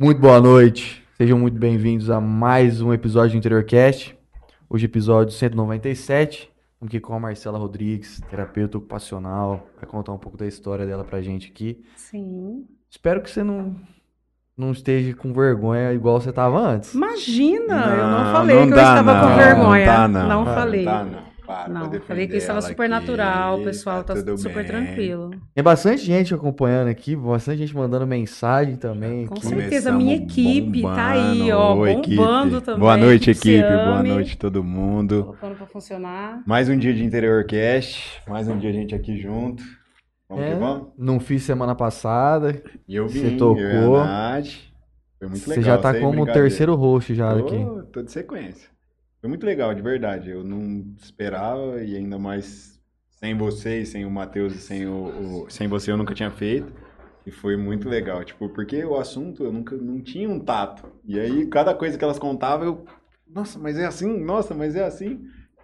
Muito boa noite. Sejam muito bem-vindos a mais um episódio do Interiorcast. Hoje, episódio 197. Estamos aqui com a Marcela Rodrigues, terapeuta ocupacional. Vai contar um pouco da história dela pra gente aqui. Sim. Espero que você não, não esteja com vergonha igual você estava antes. Imagina, eu não falei não que eu dá, estava com não, vergonha. não tá, não. Não falei. Não, tá, não. Para, Não, falei que estava super natural, o pessoal tá, tudo super bem. tranquilo. Tem bastante gente acompanhando aqui, bastante gente mandando mensagem também. Com aqui. certeza, a minha Começamos equipe tá aí, ó, bombando. Bombando equipe. também, Boa noite, equipe. Boa noite, todo mundo. Colocando pra funcionar. Mais um dia de Interior Cast. Mais um dia a gente aqui junto. Vamos É, que vamos? não fiz semana passada. E eu Você vim, tocou. eu e a Nath. Foi muito Você legal. já tá como o terceiro host já Tô- aqui. Tô de sequência. Foi muito legal, de verdade. Eu não esperava e ainda mais sem você e sem o Matheus e sem, o, o- sem você eu nunca tinha feito. E foi muito legal, tipo, porque o assunto eu nunca não tinha um tato. E aí cada coisa que elas contavam eu, nossa, mas é assim, nossa, mas é assim.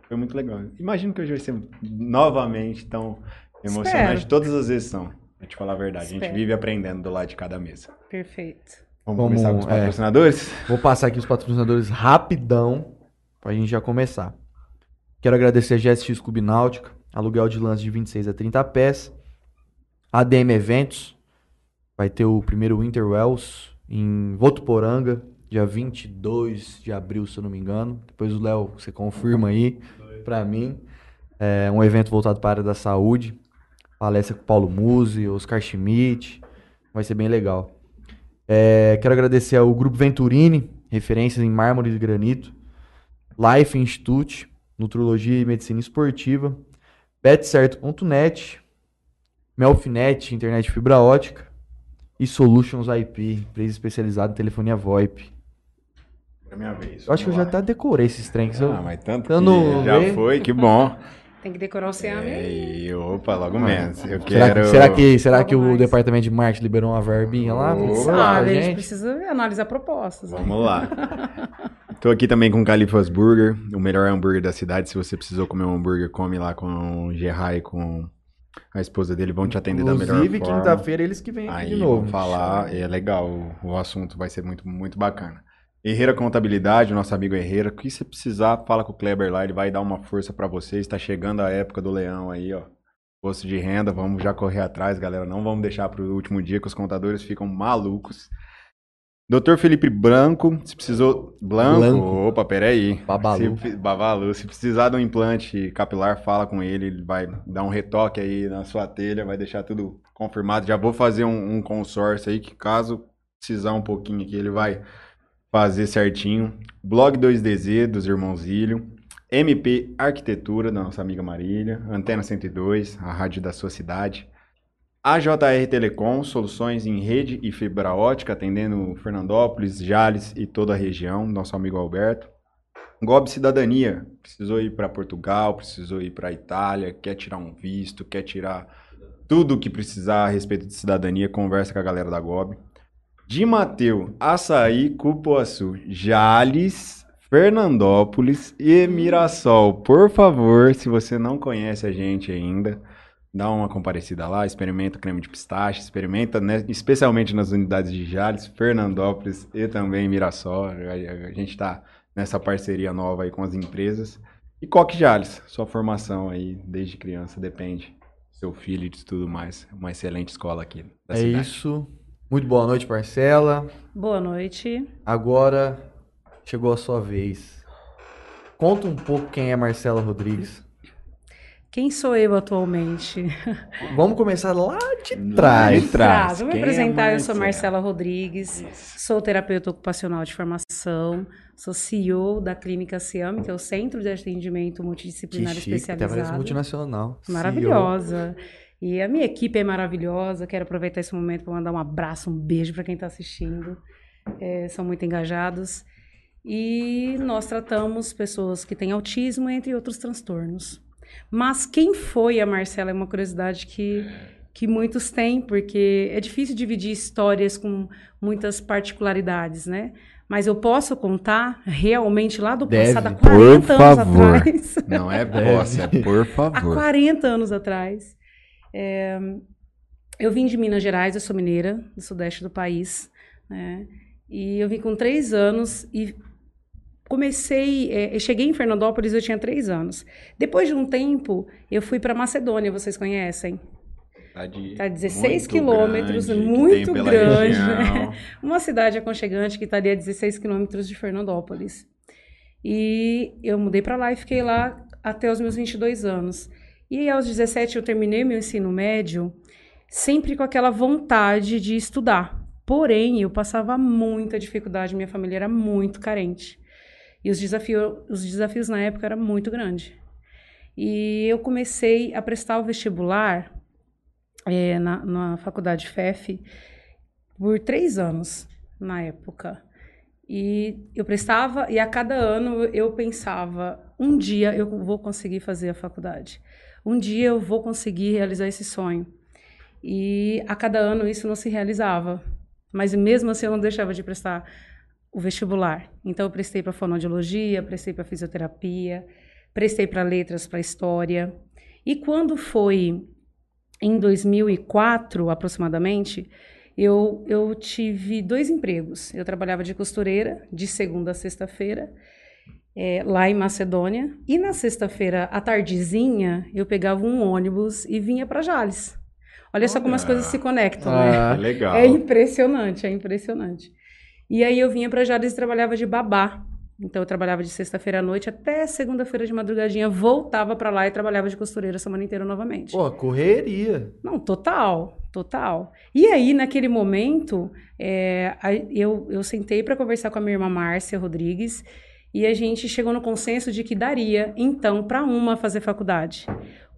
Foi muito legal. Imagino que hoje vai ser novamente tão emocionante. Espero. Todas as vezes são. Pra te falar a verdade, a gente Espero. vive aprendendo do lado de cada mesa. Perfeito. Vamos, Vamos, começar com os é. patrocinadores? Vou passar aqui os patrocinadores rapidão pra gente já começar. Quero agradecer a GSX Clube Náutica, aluguel de lances de 26 a 30 pés. ADM Eventos, vai ter o primeiro Winter Wells em Votuporanga, dia 22 de abril, se eu não me engano. Depois o Léo, você confirma aí pra mim. É um evento voltado para a área da saúde. Palestra com Paulo Musi, Oscar Schmidt. Vai ser bem legal. É, quero agradecer ao Grupo Venturini, referências em mármore e granito. Life Institute, Nutrologia e Medicina Esportiva. Betcerto.net. Melfinet, internet fibra ótica. E Solutions IP, empresa especializada em telefonia VoIP. É minha vez. Eu acho que eu já lá. até decorei esses trens. Ah, mas tanto eu que já foi, que bom. Tem que decorar o Ciame. É, e opa, logo menos. Eu Será, quero... que, será que, será Logo que o mais. departamento de marketing liberou uma verbinha lá? Opa. Sabe, a gente gente? precisa analisar propostas. né? Vamos lá. Tô aqui também com o Califas Burger, o melhor hambúrguer da cidade. Se você precisou comer um hambúrguer, come lá com o Gerard e com a esposa dele. Vão te atender da melhor Inclusive, forma. quinta-feira eles que vêm aqui Aí de novo. vamos falar, é legal, o, o assunto vai ser muito, muito bacana. Herreira Contabilidade, nosso amigo Herreira, o que você precisar, fala com o Kleber lá, ele vai dar uma força pra vocês. Está chegando a época do leão aí, ó. Posto de renda, vamos já correr atrás, galera. Não vamos deixar pro último dia que os contadores ficam malucos. Doutor Felipe Branco, se precisou. Blanco? Blanco. Opa, peraí. Babalu. Se, Babalu. Se precisar de um implante capilar, fala com ele. Ele vai dar um retoque aí na sua telha, vai deixar tudo confirmado. Já vou fazer um, um consórcio aí que caso precisar um pouquinho aqui, ele vai fazer certinho. Blog 2DZ dos Irmãos Ilho. MP Arquitetura da nossa amiga Marília. Antena 102, a rádio da sua cidade. AJR Telecom, soluções em rede e fibra ótica, atendendo Fernandópolis, Jales e toda a região, nosso amigo Alberto. Gob Cidadania, precisou ir para Portugal, precisou ir para Itália, quer tirar um visto, quer tirar tudo o que precisar a respeito de cidadania, conversa com a galera da Gob. De Mateu, Açaí, Cupuaçu, Jales, Fernandópolis e Mirassol. Por favor, se você não conhece a gente ainda, dá uma comparecida lá, experimenta o creme de pistache, experimenta, né, especialmente nas unidades de Jales, Fernandópolis e também Mirassol. A, gente está nessa parceria nova aí com as empresas. E Coque Jales, sua formação aí desde criança depende seu filho e de tudo mais. Uma excelente escola aqui É cidade. isso. Muito boa noite, Marcela. Boa noite. Agora chegou a sua vez. Conta um pouco quem é Marcela Rodrigues. Quem sou eu atualmente? Vamos começar lá de trás. de trás. Vou me é apresentar, eu sou Marcela? Rodrigues, Isso. sou terapeuta ocupacional de formação, sou CEO da Clínica Ciame, que é o Centro de Atendimento Que Multidisciplinar chique, até parece Especializado. multinacional. Maravilhosa. E a minha equipe é maravilhosa. Quero aproveitar esse momento para mandar um abraço, um beijo para quem está assistindo. É, são muito engajados. E nós tratamos pessoas que têm autismo, entre outros transtornos. Mas quem foi a Marcela é uma curiosidade que, que muitos têm, porque é difícil dividir histórias com muitas particularidades, né? Mas eu posso contar realmente lá do Deve. passado, há Por 40 anos favor. atrás. Não é posse, é por há favor. 40 anos atrás. É, eu vim de Minas Gerais, eu sou mineira, do sudeste do país, né? E eu vim com três anos e comecei. É, cheguei em Fernandópolis, eu tinha três anos. Depois de um tempo, eu fui para Macedônia, vocês conhecem? Tá de Tá 16 muito quilômetros, grande, muito grande, né? Uma cidade aconchegante que está ali a 16 quilômetros de Fernandópolis. E eu mudei para lá e fiquei lá até os meus 22 anos. E aos 17 eu terminei meu ensino médio, sempre com aquela vontade de estudar. Porém, eu passava muita dificuldade, minha família era muito carente. E os, desafio, os desafios na época eram muito grandes. E eu comecei a prestar o vestibular eh, na, na faculdade FEF por três anos na época. E eu prestava, e a cada ano eu pensava: um dia eu vou conseguir fazer a faculdade. Um dia eu vou conseguir realizar esse sonho. E a cada ano isso não se realizava. Mas mesmo assim eu não deixava de prestar o vestibular. Então eu prestei para fonoaudiologia, prestei para fisioterapia, prestei para letras, para história. E quando foi em 2004 aproximadamente, eu, eu tive dois empregos. Eu trabalhava de costureira de segunda a sexta-feira, eh, lá em Macedônia. E na sexta-feira, à tardezinha, eu pegava um ônibus e vinha para Jales. Olha só como as Olha. coisas se conectam, né? Ah, É legal. É impressionante, é impressionante. E aí eu vinha para Jales e trabalhava de babá. Então eu trabalhava de sexta-feira à noite até segunda-feira de madrugadinha, voltava para lá e trabalhava de costureira a semana inteira novamente. Pô, correria. Não, total, total. E aí, naquele momento, é, eu, eu sentei para conversar com a minha irmã Márcia Rodrigues e a gente chegou no consenso de que daria, então, para uma fazer faculdade.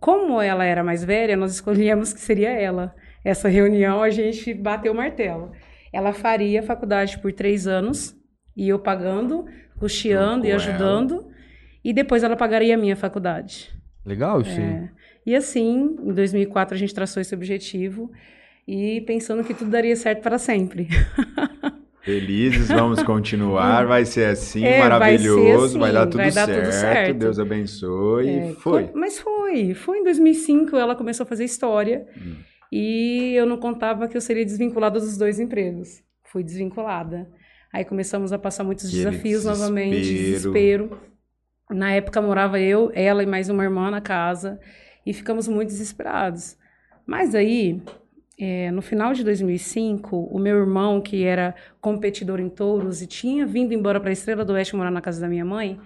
Como ela era mais velha, nós escolhemos que seria ela. Essa reunião a gente bateu o martelo. Ela faria faculdade por três anos e eu pagando, custeando e ajudando. E depois ela pagaria a minha faculdade. Legal aí. É. E assim, em 2004 a gente traçou esse objetivo e pensando que tudo daria certo para sempre. Felizes, vamos continuar. Vai ser assim, É, vai maravilhoso. Vai, assim, dar, tudo, vai dar certo, tudo certo. Deus abençoe. É, Foi. Mas foi. Foi em 2005 ela começou a fazer história Hum. e eu não contava que eu seria desvinculada dos dois empregos. Fui desvinculada. Aí começamos a passar muitos Aquele desafios novamente, desespero. desespero. Na época morava eu, ela e mais uma irmã na casa e ficamos muito desesperados. Mas aí, é, no final de 2005, o meu irmão, que era competidor em touros e tinha vindo embora para a Estrela do Oeste morar na casa da minha mãe,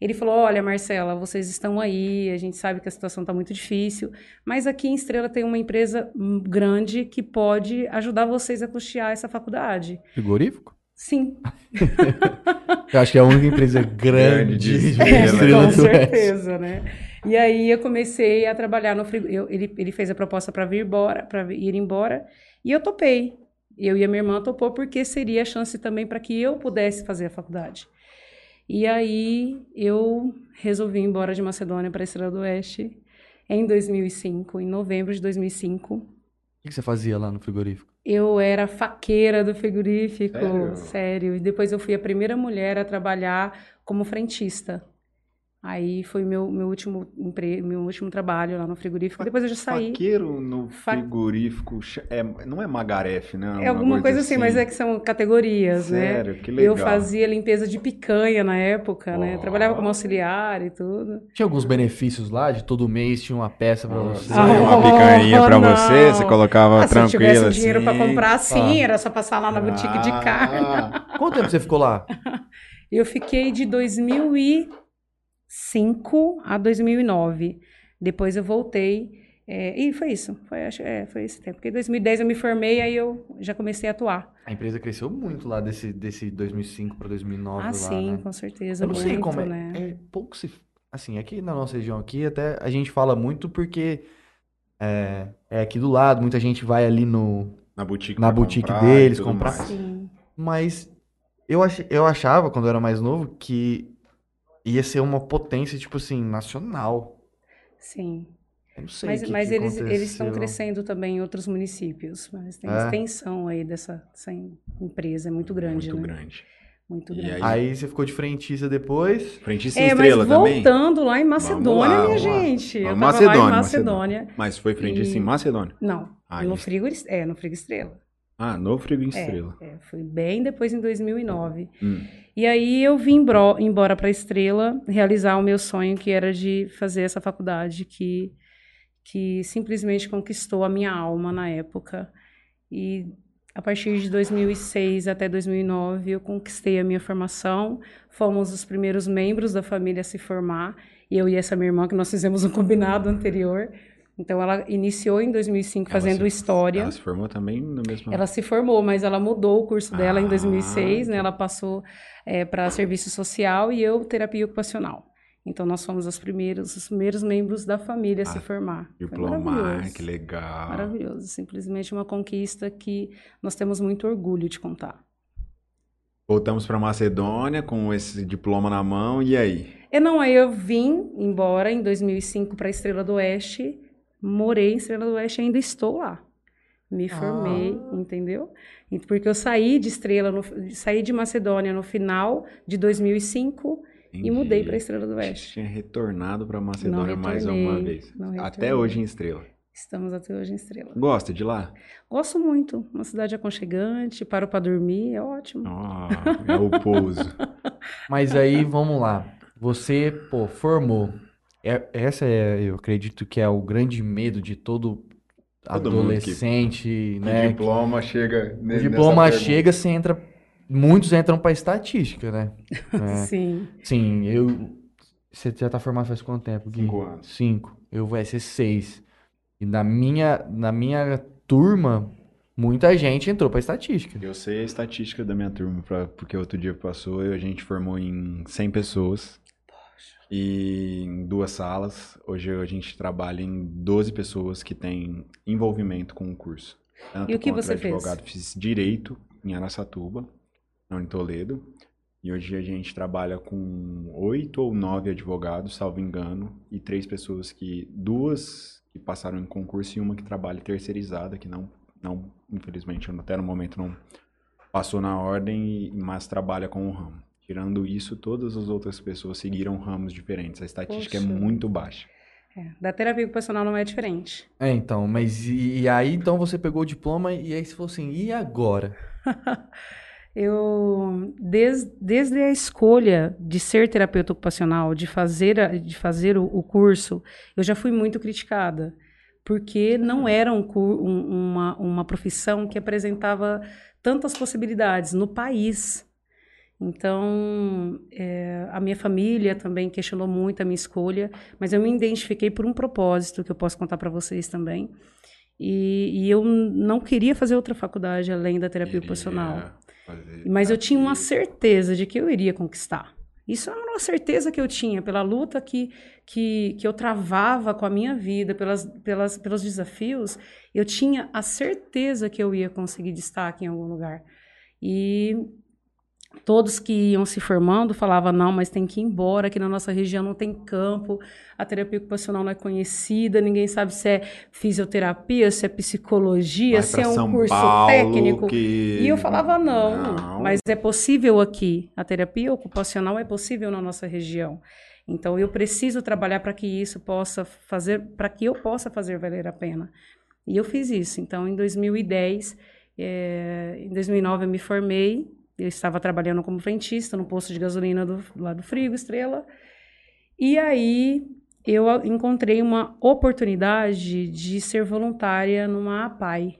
ele falou: Olha, Marcela, vocês estão aí, a gente sabe que a situação está muito difícil, mas aqui em Estrela tem uma empresa grande que pode ajudar vocês a custear essa faculdade. Frigorífico? Sim, Eu acho que é a única empresa grande de Estrela. É, Estrela com do Oeste. certeza, né? E aí eu comecei a trabalhar no frigorífico. Ele, ele fez a proposta para vir embora, para ir embora, e eu topei. Eu e a minha irmã topou porque seria a chance também para que eu pudesse fazer a faculdade. E aí eu resolvi ir embora de Macedônia para a Estrela do Oeste em 2005, em novembro de 2005. O que que você fazia lá no frigorífico? Eu era faqueira do frigorífico, Sério? sério. E depois eu fui a primeira mulher a trabalhar como frentista. Aí foi meu, meu último emprego, meu último trabalho lá no frigorífico. Depois eu já saí. Faqueiro no Fa- frigorífico. é, não é Magarefe, né? É alguma coisa assim, mas é que são categorias, né? Sério, que legal. Eu fazia limpeza de picanha na época, né? Ó. Eu trabalhava como auxiliar e tudo. Tinha alguns benefícios lá, de todo mês tinha uma peça pra você. Saiu uma Oh, picanha pra não. você, você colocava Ah, se eu tivesse tranquilo dinheiro assim. para comprar, sim, Ah. era só passar lá na boutique de carne. Ah, Quanto tempo você ficou lá? Eu fiquei de 2005 a 2009. Depois eu voltei. é, e foi isso. Foi, acho, é, foi esse tempo. Porque em 2010 eu me formei, aí eu já comecei a atuar. A empresa cresceu muito lá desse, desse 2005 pra 2009 ah, lá, sim, né? com certeza. Eu não sei muito, como é, né? é pouco se... Assim, aqui na nossa região aqui, até a gente fala muito porque é, é aqui do lado, muita gente vai ali no... na boutique, Na boutique comprar deles, comprar. Mas eu, ach, eu achava, quando eu era mais novo, que ia ser uma potência, tipo assim, nacional. Sim. Eu não sei o Mas, que mas que eles, eles estão crescendo também em outros municípios. Mas tem É. extensão aí dessa, dessa empresa, é muito grande, Muito né? grande. Muito E grande. aí- Aí você ficou de frentista depois. Frentista É, mas estrela também? voltando lá em Macedônia, lá, minha vamos lá. gente. Eu tava lá em Macedônia, Macedônia. Mas foi frentista E- em Macedônia. Não, Ah, no isso. frigo, é, no frigo estrela. Ah, no Frigo É, Estrela. é, fui bem depois em 2009. Hum. E aí eu vim embora para Estrela realizar o meu sonho, que era de fazer essa faculdade que, que simplesmente conquistou a minha alma na época. E a partir de 2006 até 2009 eu conquistei a minha formação. Fomos os primeiros membros da família a se formar. Eu e essa minha irmã, que nós fizemos um combinado anterior. Então ela iniciou em 2005 Ela fazendo se- história. Ela se formou também no mesmo Ela se formou, mas ela mudou o curso dela em Ah, 2006, né? Ela passou para serviço social e eu terapia ocupacional. Então nós fomos os primeiros, os primeiros membros da família a se Ah, formar. Foi diplomar, que legal. Maravilhoso, simplesmente uma conquista que nós temos muito orgulho de contar. Voltamos para Macedônia com esse diploma na mão, e aí? E não, aí eu vim embora em 2005 para Estrela do Oeste, morei em Estrela do Oeste e ainda estou lá. Me formei, entendeu? E Porque eu saí de Estrela, no- saí de Macedônia no final de 2005 e mudei para Estrela do Oeste. Tinha retornado para Macedônia mais uma vez. Até hoje em Estrela. Estamos até hoje em Estrela. Gosta de lá? Gosto muito, uma cidade aconchegante, paro para dormir, é ótimo. Ah, é o pouso. Mas aí, vamos lá. Você, pô, formou. É- essa é, eu acredito que é o grande medo de todo Todo mundo que- adolescente, O né? diploma chega. O ne- diploma chega, você entra. Muitos entram pra estatística, né? É. Sim. Sim, eu. Você já tá formado faz quanto tempo, Gui? Cinco anos. Cinco. Eu vai ser seis. E na minha, na minha turma, muita gente entrou pra estatística. Eu sei a estatística da minha turma, pra- porque outro dia passou e a gente formou em 100 pessoas. E em duas salas. Hoje a gente trabalha em 12 pessoas que têm envolvimento com o curso. Tanto E o que você fez? advogado, fiz direito em Araçatuba, não em Toledo. E hoje a gente trabalha com oito ou nove advogados, salvo engano, e três pessoas que. Duas que passaram em concurso e uma que trabalha terceirizada, que não, não infelizmente, até no momento não passou na ordem, e- mas trabalha com o ramo. Tirando isso, todas as outras pessoas seguiram ramos diferentes. A estatística é Poxa. muito baixa. É, Da terapia ocupacional não é diferente. É, então, mas e, e aí então você pegou o diploma e aí você falou assim, e agora? Eu, des, desde a escolha de ser terapeuta ocupacional, de fazer, a- de fazer o, o curso, eu já fui muito criticada, porque não era um, um- uma, uma profissão que apresentava tantas possibilidades no país. Então, é, a minha família também questionou muito a minha escolha, mas eu me identifiquei por um propósito que eu posso contar para vocês também. E, e eu não queria fazer outra faculdade além da terapia ocupacional. Queria fazer Mas eu tinha uma certeza de que eu iria conquistar. Isso era uma certeza que eu tinha pela luta que, que, que eu travava com a minha vida, pelas, pelas, pelos desafios. Eu tinha a certeza que eu ia conseguir destaque em algum lugar. E todos que iam se formando falavam: não, mas tem que ir embora, aqui na nossa região não tem campo, a terapia ocupacional não é conhecida, ninguém sabe se é fisioterapia, se é psicologia, se é um São curso Paulo, técnico. que- E eu falava, não, Não. mas é possível aqui. A terapia ocupacional é possível na nossa região. Então eu preciso trabalhar para que isso possa fazer, para que eu possa fazer valer a pena. E eu fiz isso. Então em 2010, eh, em 2009 eu me formei. Eu estava trabalhando como frentista no posto de gasolina do, lá do Frigo Estrela. E aí eu encontrei uma oportunidade de ser voluntária numa APAI.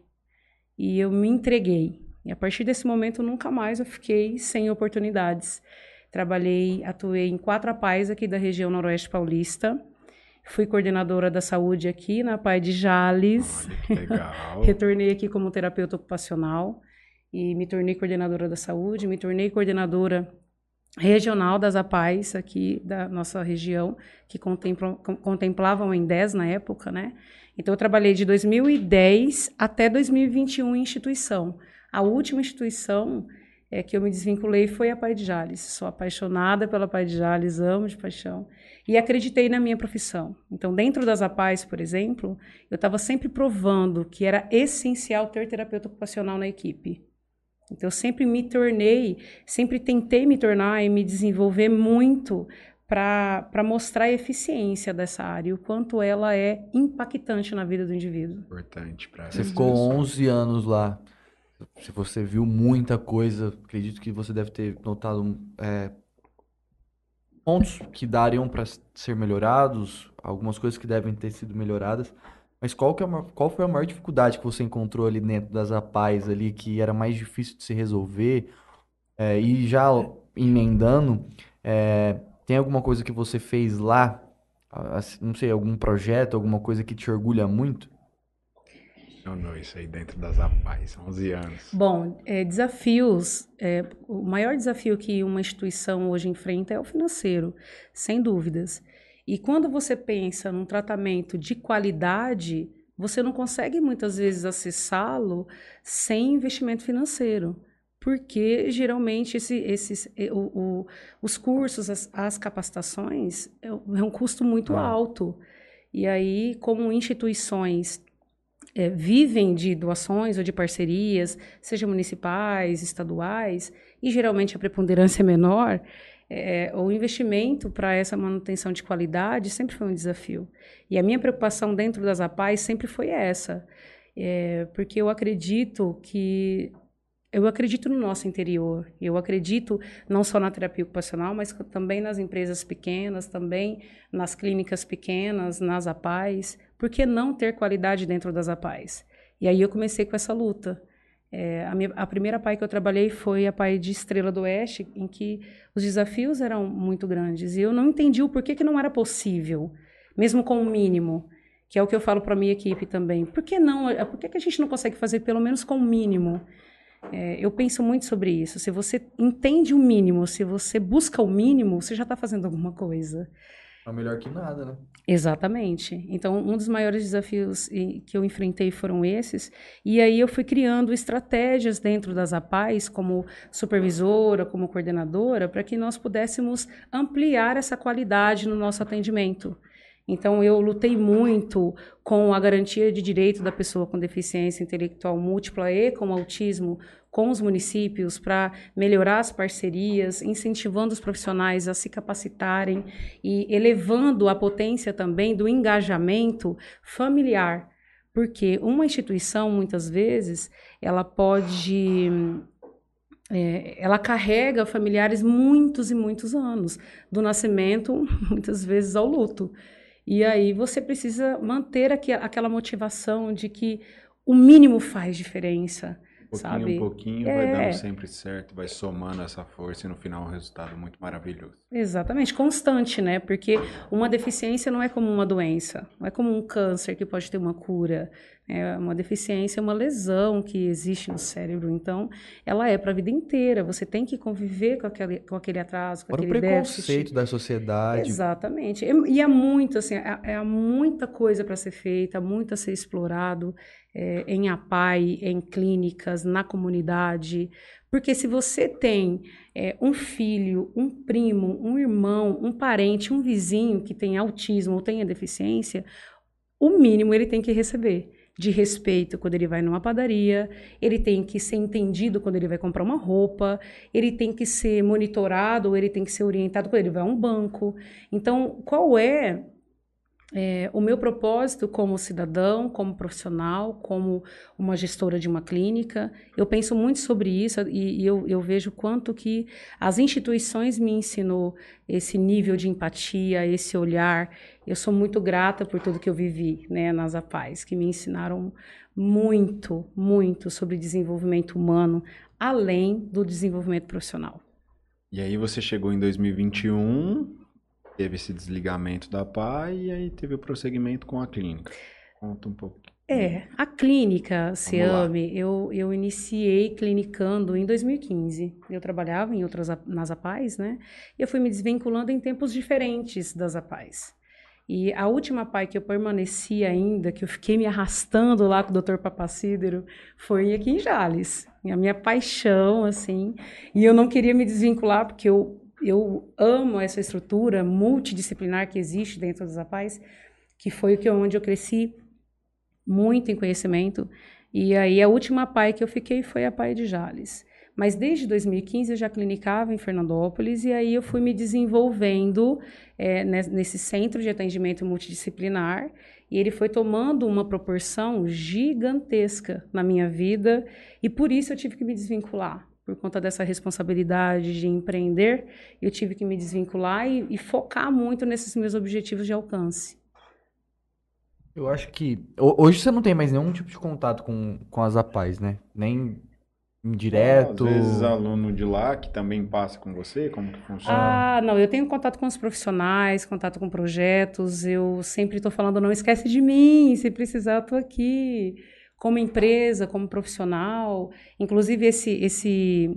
E eu me entreguei. E a partir desse momento, nunca mais eu fiquei sem oportunidades. Trabalhei, atuei em quatro APAIs aqui da região noroeste paulista. Fui coordenadora da saúde aqui na APAI de Jales. Olha que legal. Retornei aqui como terapeuta ocupacional e me tornei coordenadora da saúde, me tornei coordenadora regional das APAIs aqui da nossa região, que contemplavam em 10 na época, né? Então, eu trabalhei de 2010 até 2021 em instituição. A última instituição é, que eu me desvinculei foi a Pai de Jales. Sou apaixonada pela Pai de Jales, amo de paixão. E acreditei na minha profissão. Então, dentro das APAIs, por exemplo, eu estava sempre provando que era essencial ter terapeuta ocupacional na equipe. Então, eu sempre me tornei, sempre tentei me tornar e me desenvolver muito para mostrar a eficiência dessa área, e o quanto ela é impactante na vida do indivíduo. Importante para Você ficou 11 anos lá. se você viu muita coisa, acredito que você deve ter notado é, pontos que dariam para ser melhorados, algumas coisas que devem ter sido melhoradas. Mas qual, que é a, qual foi a maior dificuldade que você encontrou ali dentro das APAES ali, que era mais difícil de se resolver? É, e já emendando, é, tem alguma coisa que você fez lá, não sei, algum projeto, alguma coisa que te orgulha muito? Funcionou isso aí dentro das APAES, 11 anos. Bom, é, desafios, é, o maior desafio que uma instituição hoje enfrenta é o financeiro, sem dúvidas. E quando você pensa num tratamento de qualidade, você não consegue muitas vezes acessá-lo sem investimento financeiro. Porque geralmente esse, esses, o, o, os cursos, as, as capacitações, é, é um custo muito ah. alto. E aí, como instituições é, vivem de doações ou de parcerias, seja municipais, estaduais, e geralmente a preponderância é menor, é, o investimento para essa manutenção de qualidade sempre foi um desafio. E a minha preocupação dentro das APAES sempre foi essa, é, porque eu acredito que eu acredito no nosso interior. Eu acredito não só na terapia ocupacional, mas também nas empresas pequenas, também nas clínicas pequenas, nas APAES. Por que não ter qualidade dentro das APAES? E aí eu comecei com essa luta. É, a, minha, a, primeira PAI que eu trabalhei foi a PAI de Estrela do Oeste, em que os desafios eram muito grandes. E eu não entendi o porquê que não era possível, mesmo com o mínimo, que é o que eu falo para a minha equipe também. Por que não? Por que, que a gente não consegue fazer pelo menos com o mínimo? É, eu penso muito sobre isso. Se você entende o mínimo, se você busca o mínimo, você já está fazendo alguma coisa. É melhor que nada, né? Exatamente. Então, um dos maiores desafios que eu enfrentei foram esses. E aí eu fui criando estratégias dentro das APAES, como supervisora, como coordenadora, para que nós pudéssemos ampliar essa qualidade no nosso atendimento. Então, eu lutei muito com a garantia de direito da pessoa com deficiência intelectual múltipla e com autismo com os municípios para melhorar as parcerias, incentivando os profissionais a se capacitarem e elevando a potência também do engajamento familiar. Porque uma instituição, muitas vezes, ela pode é, ela carrega familiares muitos e muitos anos, do nascimento, muitas vezes, ao luto. E aí você precisa manter aqui, aquela motivação de que o mínimo faz diferença. Pouquinho sabe? um pouquinho é... vai dando sempre certo, vai somando essa força e no final um resultado muito maravilhoso. Exatamente, constante, né? Porque uma deficiência não é como uma doença, não é como um câncer que pode ter uma cura. É uma deficiência, é uma lesão que existe no cérebro. Então, ela é para a vida inteira. Você tem que conviver com aquele, com aquele atraso, com Para aquele o preconceito déficit. da sociedade. Exatamente. E, e é muito, assim, é, é muita coisa para ser feita, muito a ser explorado é, em APAI, em clínicas, na comunidade. Porque se você tem é, um filho, um primo, um irmão, um parente, um vizinho que tem autismo ou tenha deficiência, o mínimo ele tem que receber de respeito quando ele vai numa padaria, ele tem que ser entendido quando ele vai comprar uma roupa, ele tem que ser monitorado, ou ele tem que ser orientado quando ele vai a um banco. Então, qual é é, o meu propósito como cidadão, como profissional, como uma gestora de uma clínica, eu penso muito sobre isso e, e eu, eu, vejo quanto que as instituições me ensinou esse nível de empatia, esse olhar. Eu sou muito grata por tudo que eu vivi né, nas APAES, que me ensinaram muito, muito sobre desenvolvimento humano, além do desenvolvimento profissional. E aí você chegou em 2021 teve esse desligamento da PAI e aí teve o prosseguimento com a clínica. Conta um pouco. É, a clínica SEAME, eu, eu iniciei clinicando em 2015. Eu trabalhava em outras nas APAES, né? E eu fui me desvinculando em tempos diferentes das APAES. E a última PAI que eu permaneci ainda, que eu fiquei me arrastando lá com o Dr. Papacídero, foi aqui em Jales. A minha paixão, assim. E eu não queria me desvincular, porque eu eu amo essa estrutura multidisciplinar que existe dentro dos APAES, que foi o que onde eu cresci muito em conhecimento. E aí a última PAI que eu fiquei foi a PAI de Jales. Mas desde 2015 eu já clinicava em Fernandópolis e aí eu fui me desenvolvendo é, nesse centro de atendimento multidisciplinar E ele foi tomando uma proporção gigantesca na minha vida e por isso eu tive que me desvincular. Por conta dessa responsabilidade de empreender, eu tive que me desvincular e, e focar muito nesses meus objetivos de alcance. Eu acho que hoje você não tem mais nenhum tipo de contato com, com as APAES, né? Nem indireto. Às vezes aluno de lá que também passa com você, como que funciona? Ah, não, eu tenho contato com os profissionais, contato com projetos, eu sempre estou falando, não esquece de mim, se precisar eu estou aqui como empresa, como profissional. Inclusive, esse, esse,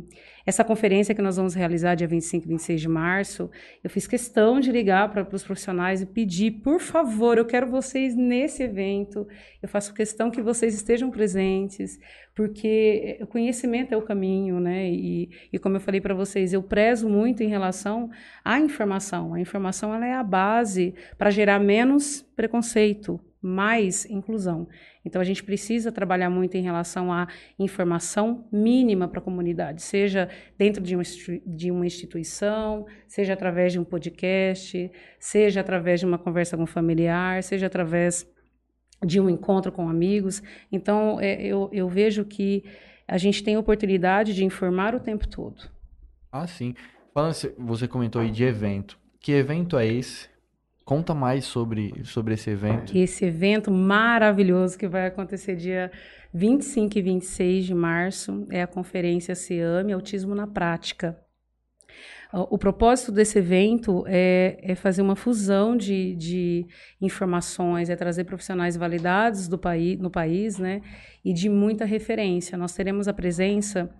essa conferência que nós vamos realizar dia 25 e 26 de março, eu fiz questão de ligar para os profissionais e pedir, por favor, eu quero vocês nesse evento, eu faço questão que vocês estejam presentes, porque o conhecimento é o caminho, né? E, e como eu falei para vocês, eu prezo muito em relação à informação. A informação ela é a base para gerar menos preconceito, mais inclusão. Então, a gente precisa trabalhar muito em relação à informação mínima para a comunidade, seja dentro de uma, de uma instituição, seja através de um podcast, seja através de uma conversa com um familiar, seja através de um encontro com amigos. Então, é, eu, eu vejo que a gente tem oportunidade de informar o tempo todo. Ah, sim. Falando, você comentou aí de evento. Que evento é esse? Conta mais sobre, sobre esse evento. Esse evento maravilhoso que vai acontecer dia 25 e 26 de março é a conferência SEAME Autismo na Prática. O propósito desse evento é, é fazer uma fusão de, de, informações, é trazer profissionais validados do país, no país, né, e de muita referência. Nós teremos a presença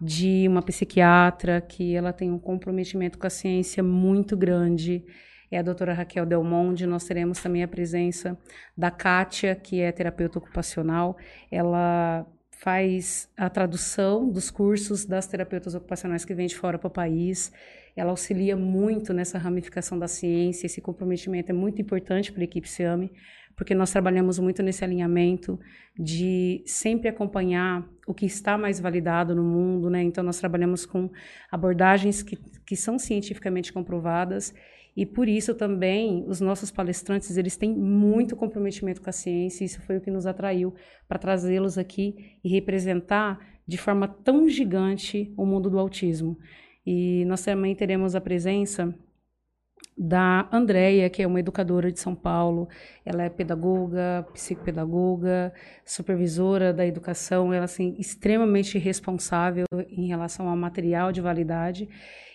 de uma psiquiatra que ela tem um comprometimento com a ciência muito grande é a doutora Raquel Delmonde. Nós teremos também a presença da Kátia, que é terapeuta ocupacional. Ela faz a tradução dos cursos das terapeutas ocupacionais que vêm de fora para o país. Ela auxilia muito nessa ramificação da ciência. Esse comprometimento é muito importante para a equipe SEAME, porque nós trabalhamos muito nesse alinhamento de sempre acompanhar o que está mais validado no mundo, né? Então, nós trabalhamos com abordagens que, que são cientificamente comprovadas e por isso também os nossos palestrantes, eles têm muito comprometimento com a ciência, e isso foi o que nos atraiu para trazê-los aqui e representar de forma tão gigante o mundo do autismo. E nós também teremos a presença da Andrea, que é uma educadora de São Paulo. Ela é pedagoga, psicopedagoga, supervisora da educação, ela assim extremamente responsável em relação ao material de validade.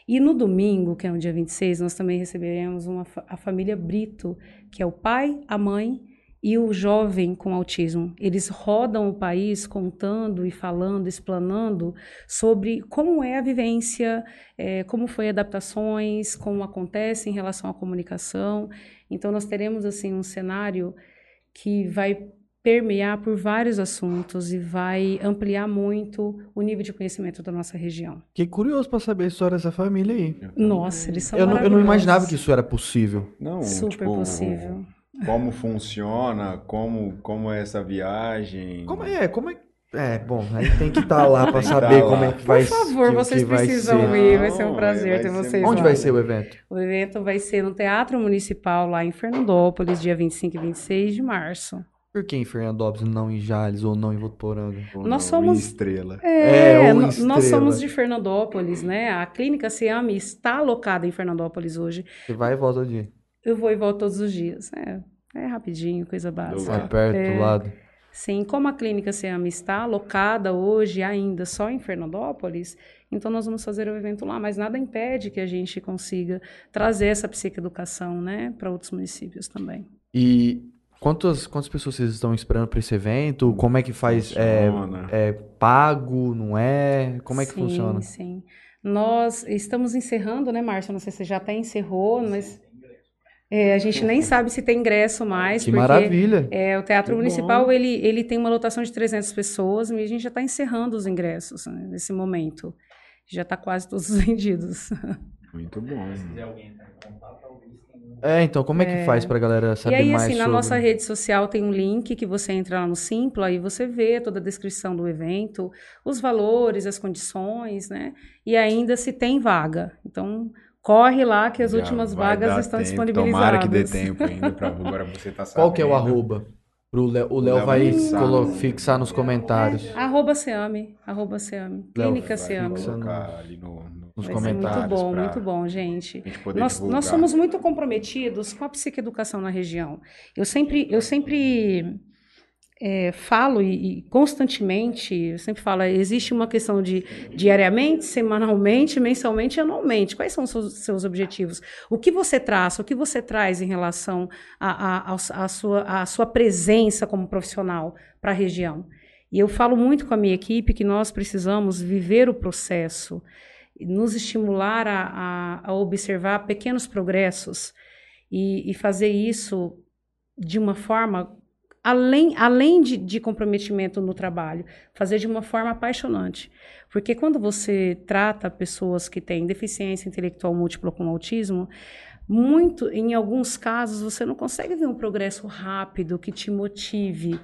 E no domingo, que é o dia 26, nós também receberemos uma, a família Brito, que é o pai, a mãe e o jovem com autismo. Eles rodam o país contando e falando, explanando sobre como é a vivência, é, como foi adaptações, como acontece em relação à comunicação. Então nós teremos assim um cenário que vai permear por vários assuntos e vai ampliar muito o nível de conhecimento da nossa região. Que curioso para saber a história dessa família aí. Nossa, eles são eu não, eu não imaginava que isso era possível. Não, super tipo, possível. Como funciona, como, como é essa viagem. Como é, como é é, bom, aí tem que estar tá lá para saber tá como lá. é que vai Por favor, que, vocês que vai precisam ser. ir, vai ser um prazer vai ter ser vocês Onde lá. vai ser o evento? O evento vai ser no Teatro Municipal, lá em Fernandópolis, dia 25 e 26 de março. Por que em Fernandópolis, não em Jales ou não em Votuporanga? Ou Nós não, somos- Estrela. É, ou no- Estrela. nós somos de Fernandópolis, né? A clínica Seame está alocada em Fernandópolis hoje. Você vai e volta de Eu vou e volto todos os dias. É, é rapidinho, coisa é básica. lado. perto É. do lado. Sim, como a clínica Seame está alocada hoje ainda só em Fernandópolis, então nós vamos fazer o evento lá, mas nada impede que a gente consiga trazer essa psicoeducação, né, para outros municípios também. E quantas, quantas pessoas vocês estão esperando para esse evento? Como é que faz? É, é pago, não é? Como é que sim, funciona? Sim, Nós estamos encerrando, né, Márcia? Não sei se você já até encerrou, mas é, a gente nem sabe se tem ingresso mais, Que porque maravilha! é, o Teatro Que Municipal bom. ele, ele tem uma lotação de 300 pessoas, mas a gente já está encerrando os ingressos né, nesse momento. Já está quase todos vendidos. Muito bom. É, então, como é que faz pra galera E saber aí, mais assim, na sobre? nossa rede social tem um link que você entra lá no Simpla e você vê toda a descrição do evento, os valores, as condições, né? E ainda se tem vaga. Então, corre lá que as Já últimas vai vagas estão tempo. disponibilizadas. Tomara que dê tempo ainda pra agora você tá sabendo. Qual que é o arroba? Pro Léo- o Léo Léo vai vai fixar. colo- fixar nos comentários. Arroba Seame, arroba Seame. Léo, Clínica Vai Seame. fixa. colocar ali no- Nos Vai muito comentários bom, pra muito bom, gente. Nós, nós somos muito comprometidos com a psicoeducação na região. Eu sempre, eu sempre é, falo e, e constantemente, eu sempre falo, existe uma questão de diariamente, semanalmente, mensalmente e anualmente. Quais são os seus, seus objetivos? O que você traça, o que você traz em relação à a sua, a sua presença como profissional para a região? E eu falo muito com a minha equipe que nós precisamos viver o processo, nos estimular a, a, a observar pequenos progressos e, e fazer isso de uma forma além, além de, de comprometimento no trabalho, fazer de uma forma apaixonante. Porque quando você trata pessoas que têm deficiência intelectual múltipla com autismo, muito, em alguns casos, você não consegue ver um progresso rápido que te motive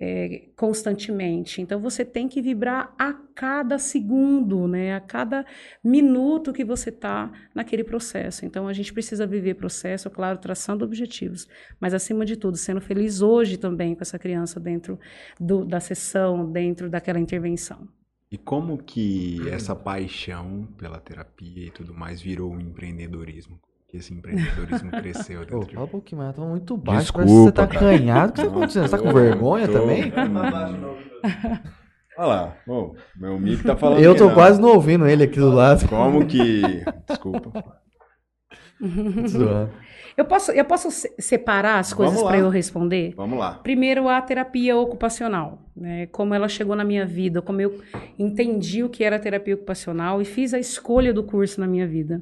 é, constantemente. Então você tem que vibrar a cada segundo, né? A cada minuto que você está naquele processo. Então a gente precisa viver processo, claro, traçando objetivos, mas acima de tudo sendo feliz hoje também com essa criança dentro do, da sessão, dentro daquela intervenção. E como que essa paixão pela terapia e tudo mais virou um empreendedorismo? Que esse empreendedorismo cresceu Ô, dentro de fala um você? pouquinho mais, tá muito baixo. parece que você Desculpa, tá cara. acanhado. O que tá acontecendo? Você tá com vergonha Tô- também? Olha lá, ô, meu mic tá falando Eu tô não. quase não ouvindo ele aqui do lado. Como que... Desculpa. Eu posso, eu posso se- separar as coisas para eu responder? Vamos lá. Primeiro, a terapia ocupacional, né? Como ela chegou na minha vida, como eu entendi o que era terapia ocupacional e fiz a escolha do curso na minha vida.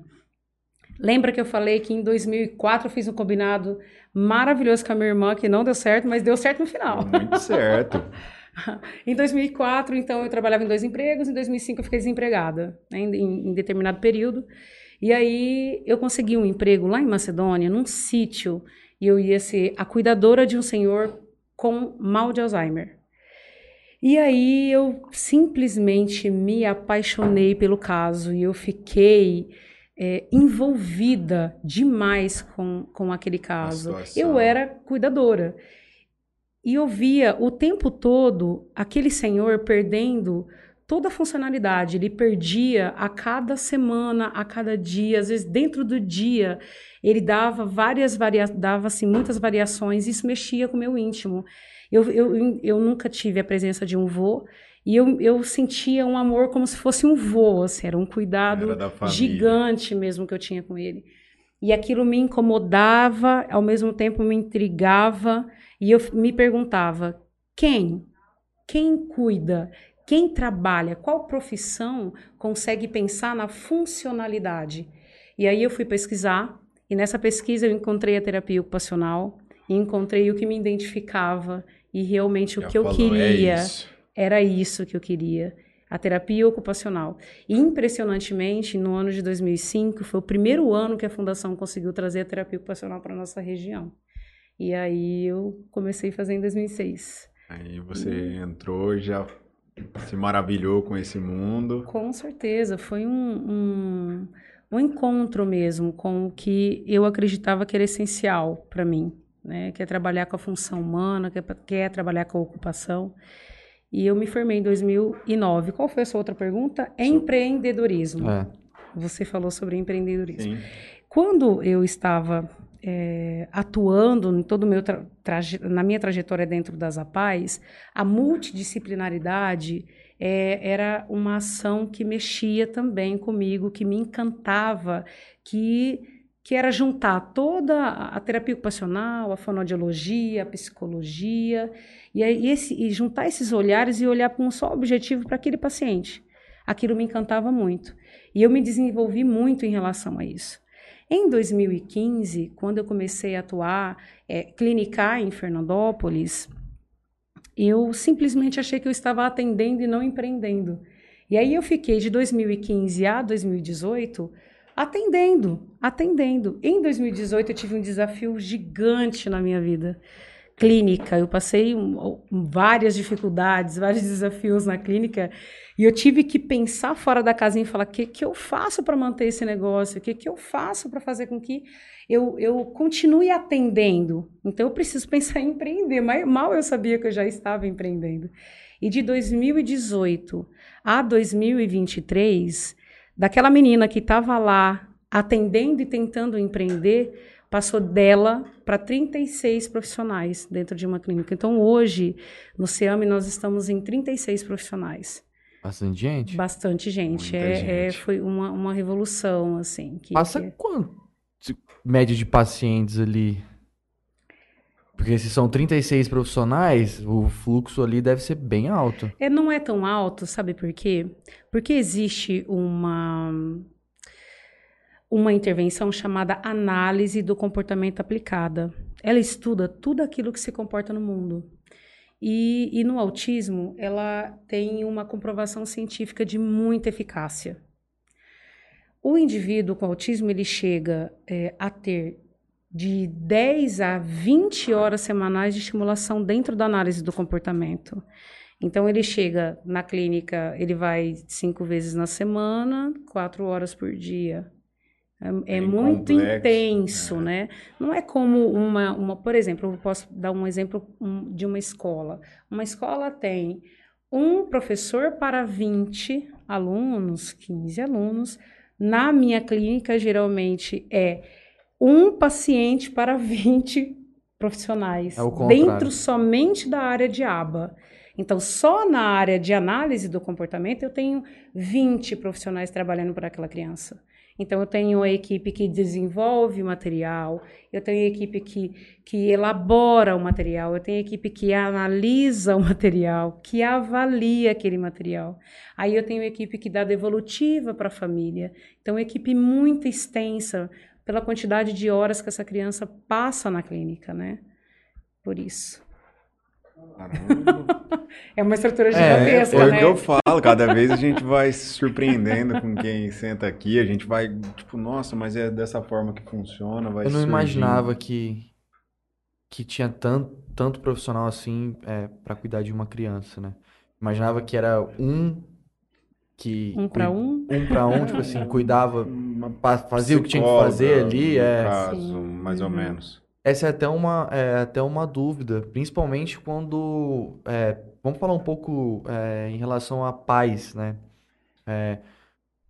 Lembra que eu falei que em 2004 eu fiz um combinado maravilhoso com a minha irmã, que não deu certo, mas deu certo no final. Muito certo. Em 2004, então, eu trabalhava em dois empregos, em 2005 eu fiquei desempregada, né, em, em- em determinado período. E aí eu consegui um emprego lá em Macedônia, num sítio, e eu ia ser a cuidadora de um senhor com mal de Alzheimer. E aí eu simplesmente me apaixonei pelo caso e eu fiquei é, envolvida demais com, com aquele caso. Eu era cuidadora. E eu via o tempo todo aquele senhor perdendo toda a funcionalidade. Ele perdia a cada semana, a cada dia, às vezes dentro do dia, ele dava várias varia dava assim, muitas variações, e isso mexia com o meu íntimo. Eu, eu, eu nunca tive a presença de um vô, e eu, eu sentia um amor como se fosse um vô, assim, era um cuidado Era gigante mesmo que eu tinha com ele. E aquilo me incomodava, ao mesmo tempo me intrigava, e eu me perguntava: quem? Quem cuida? Quem trabalha? Qual profissão consegue pensar na funcionalidade? E aí eu fui pesquisar, e nessa pesquisa eu encontrei a terapia ocupacional, e encontrei o que me identificava, e realmente o Já que eu falou, queria É. era isso que eu queria, a terapia ocupacional. E, impressionantemente, no ano de 2005, foi o primeiro ano que a Fundação conseguiu trazer a terapia ocupacional para nossa região. E aí eu comecei a fazer em 2006. Aí você entrou e já se maravilhou com esse mundo. Com certeza, foi um, um, um encontro mesmo com o que eu acreditava que era essencial para mim, né? Que é trabalhar com a função humana, que é, que é trabalhar com a ocupação. E eu me formei em 2009. Qual foi a sua outra pergunta? Empreendedorismo. É. Você falou sobre empreendedorismo. Sim. Quando eu estava é, atuando em todo meu na minha trajetória dentro das APAES, a multidisciplinaridade é, era uma ação que mexia também comigo, que me encantava, que, que era juntar toda a terapia ocupacional, a fonoaudiologia, a psicologia, e, esse, e juntar esses olhares e olhar com um só objetivo para aquele paciente. Aquilo me encantava muito. E eu me desenvolvi muito em relação a isso. Em 2015, quando eu comecei a atuar, é, clinicar em Fernandópolis, eu simplesmente achei que eu estava atendendo e não empreendendo. E aí eu fiquei de 2015 a 2018 atendendo, atendendo. Em 2018 eu tive um desafio gigante na minha vida. clínica. Eu passei um, várias dificuldades, vários desafios na clínica e eu tive que pensar fora da casinha e falar: o que, que eu faço para manter esse negócio? O que, que eu faço para fazer com que eu, eu continue atendendo? Então eu preciso pensar em empreender. Mas mal eu sabia que eu já estava empreendendo. E de 2018 a 2023, daquela menina que estava lá atendendo e tentando empreender, passou dela para 36 profissionais dentro de uma clínica. Então, hoje, no CEAME, nós estamos em 36 profissionais. Bastante gente? Bastante gente. É, gente. é, foi uma, uma revolução, assim. Que, Passa que... quanto? Média de pacientes ali? Porque se são 36 profissionais, o fluxo ali deve ser bem alto. É, não é tão alto, sabe por quê? Porque existe uma uma intervenção chamada análise do comportamento aplicada. Ela estuda tudo aquilo que se comporta no mundo. E, e no autismo, ela tem uma comprovação científica de muita eficácia. O indivíduo com autismo, ele chega é, a ter de 10 a 20 horas semanais de estimulação dentro da análise do comportamento. Então, ele chega na clínica, ele vai cinco vezes na semana, quatro horas por dia. É, é muito complexo, intenso, é. né? Não é como uma, uma, por exemplo, eu posso dar um exemplo de uma escola. Uma escola tem um professor para 20 alunos, 15 alunos. Na minha clínica, geralmente é um paciente para 20 profissionais, é dentro somente da área de aba. Então, só na área de análise do comportamento, eu tenho 20 profissionais trabalhando para aquela criança. Então, eu tenho a equipe que desenvolve o material, eu tenho a equipe que, que elabora o material, eu tenho a equipe que analisa o material, que avalia aquele material. Aí eu tenho a equipe que dá devolutiva para a família. Então, uma equipe muito extensa pela quantidade de horas que essa criança passa na clínica, né? Por isso. é uma estrutura é, gigantesca, é, né? É o que eu falo, cada vez a gente vai se surpreendendo com quem senta aqui, a gente vai, tipo, nossa, mas é dessa forma que funciona, vai Eu não imaginava que, que tinha tanto, tanto profissional assim é, para cuidar de uma criança, né? Imaginava que era um que... Um para um? Um para um, tipo assim, cuidava, fazia o que tinha que fazer ali, é... caso, mais ou uhum. menos. Essa é até uma, é, até uma dúvida, principalmente quando. É, vamos falar um pouco é, em relação a pais, né? É,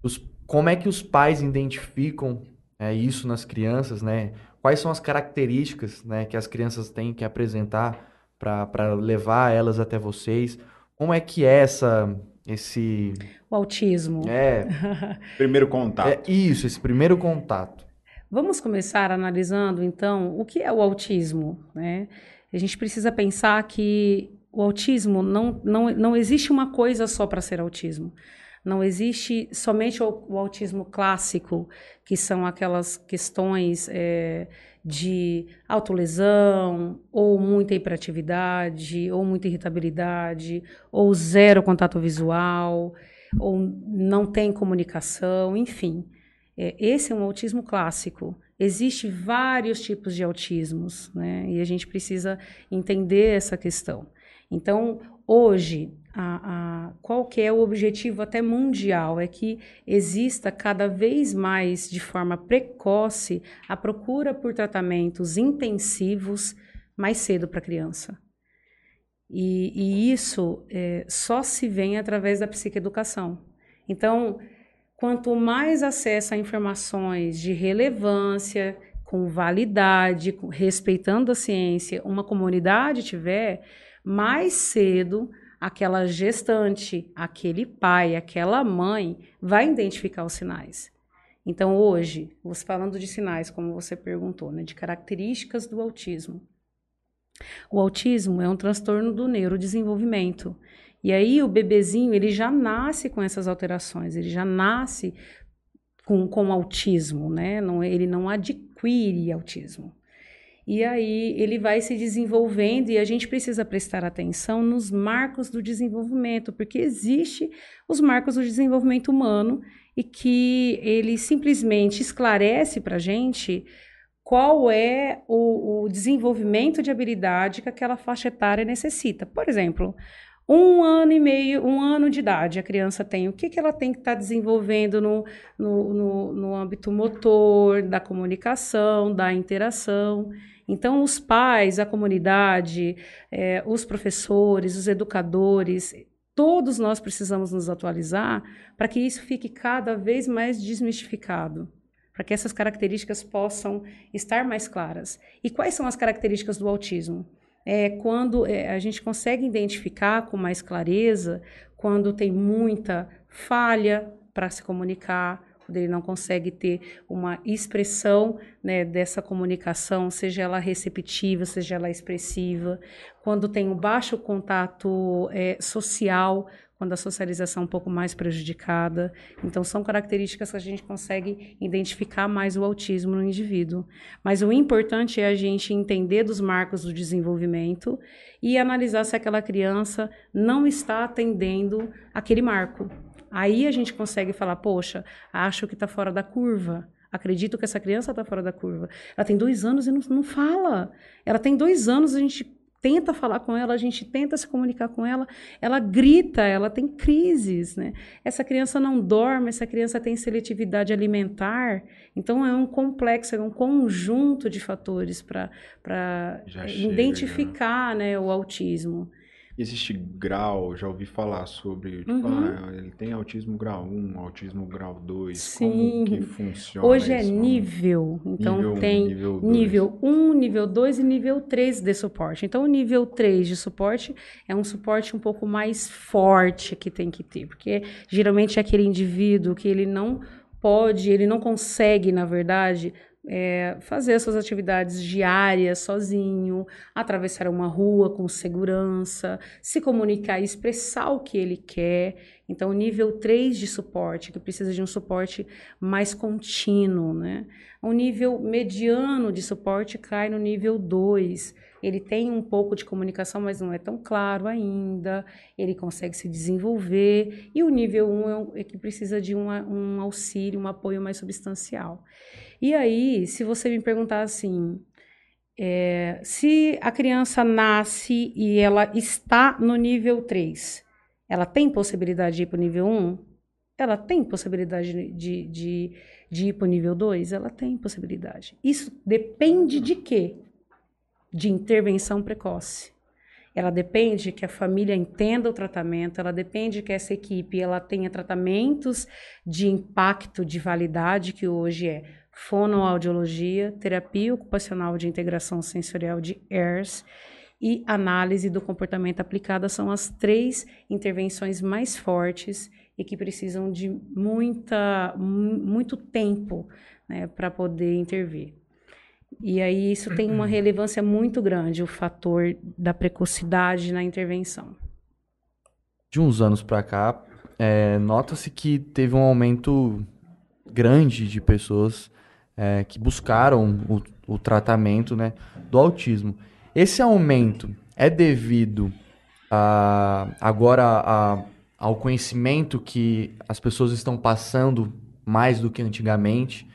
os, como é que os pais identificam é, isso nas crianças, né? Quais são as características né, que as crianças têm que apresentar para levar elas até vocês? Como é que é essa, esse... O autismo. É. primeiro contato. É, isso, esse primeiro contato. Vamos começar analisando, então, o que é o autismo. Né? A gente precisa pensar que o autismo não, não, não existe uma coisa só para ser autismo. Não existe somente o, o, autismo clássico, que são aquelas questões é, de autolesão, ou muita hiperatividade, ou muita irritabilidade, ou zero contato visual, ou não tem comunicação, enfim. É, esse é um autismo clássico. Existem vários tipos de autismos, né? E a gente precisa entender essa questão. Então, hoje, a, a, qual que é o objetivo até mundial? É que exista cada vez mais, de forma precoce, a procura por tratamentos intensivos mais cedo para a criança. E, e isso é, só se vem através da psicoeducação. Então, quanto mais acesso a informações de relevância, com validade, respeitando a ciência, uma comunidade tiver, mais cedo aquela gestante, aquele pai, aquela mãe vai identificar os sinais. Então, hoje, você falando de sinais, como você perguntou, né, de características do autismo. O autismo é um transtorno do neurodesenvolvimento. E aí o bebezinho, ele já nasce com essas alterações, ele já nasce com, com autismo, né? Não, ele não adquire autismo. E aí ele vai se desenvolvendo e a gente precisa prestar atenção nos marcos do desenvolvimento, porque existe os marcos do desenvolvimento humano e que ele simplesmente esclarece para a gente qual é o, o desenvolvimento de habilidade que aquela faixa etária necessita. Por exemplo, um ano e meio, um ano de idade a criança tem. O que, que ela tem que estar tá desenvolvendo no, no, no, no âmbito motor, da comunicação, da interação. Então, os pais, a comunidade, é, os professores, os educadores, todos nós precisamos nos atualizar para que isso fique cada vez mais desmistificado para que essas características possam estar mais claras. E quais são as características do autismo? É quando é, a gente consegue identificar com mais clareza quando tem muita falha para se comunicar, quando ele não consegue ter uma expressão né, dessa comunicação, seja ela receptiva, seja ela expressiva, quando tem um baixo contato é, social quando a socialização é um pouco mais prejudicada. Então, são características que a gente consegue identificar mais o autismo no indivíduo. Mas o importante é a gente entender dos marcos do desenvolvimento e analisar se aquela criança não está atendendo aquele marco. Aí a gente consegue falar, poxa, acho que está fora da curva. Acredito que essa criança está fora da curva. Ela tem dois anos e não, não fala. Ela tem dois anos, a gente tenta falar com ela, a gente tenta se comunicar com ela, ela grita, ela tem crises, né? Essa criança não dorme, essa criança tem seletividade alimentar, então é um complexo, é um conjunto de fatores para identificar né, o autismo. Existe grau, já ouvi falar sobre, tipo, uhum. ah, ele tem autismo grau 1, autismo grau 2, Sim. como que funciona Hoje é nível, então nível tem nível, nível 1, nível 2 e nível 3 de suporte. Então o nível 3 de suporte é um suporte um pouco mais forte que tem que ter, porque geralmente é aquele indivíduo que ele não pode, ele não consegue, na verdade, é, fazer as suas atividades diárias sozinho, atravessar uma rua com segurança, se comunicar e expressar o que ele quer. Então, nível 3 de suporte, que precisa de um suporte mais contínuo, né? O nível mediano de suporte cai no nível 2. Ele tem um pouco de comunicação, mas não é tão claro ainda. Ele consegue se desenvolver. E o nível 1 é, é que precisa de uma, um auxílio, um apoio mais substancial. E aí, se você me perguntar assim, é, se a criança nasce e ela está no nível 3, ela tem possibilidade de ir para o nível 1? Ela tem possibilidade de, de, de ir para o nível 2? Ela tem possibilidade. Isso depende de quê? De intervenção precoce. Ela depende que a família entenda o tratamento, ela depende que essa equipe ela tenha tratamentos de impacto de validade, que hoje é fonoaudiologia, terapia ocupacional de integração sensorial de ERS e análise do comportamento aplicada são as três intervenções mais fortes e que precisam de muita, muito tempo né, para poder intervir. E aí isso tem uma relevância muito grande, o fator da precocidade na intervenção. De uns anos para cá, é, nota-se que teve um aumento grande de pessoas é, que buscaram o, o tratamento né, do autismo. Esse aumento é devido a, agora a, ao conhecimento que as pessoas estão passando mais do que antigamente?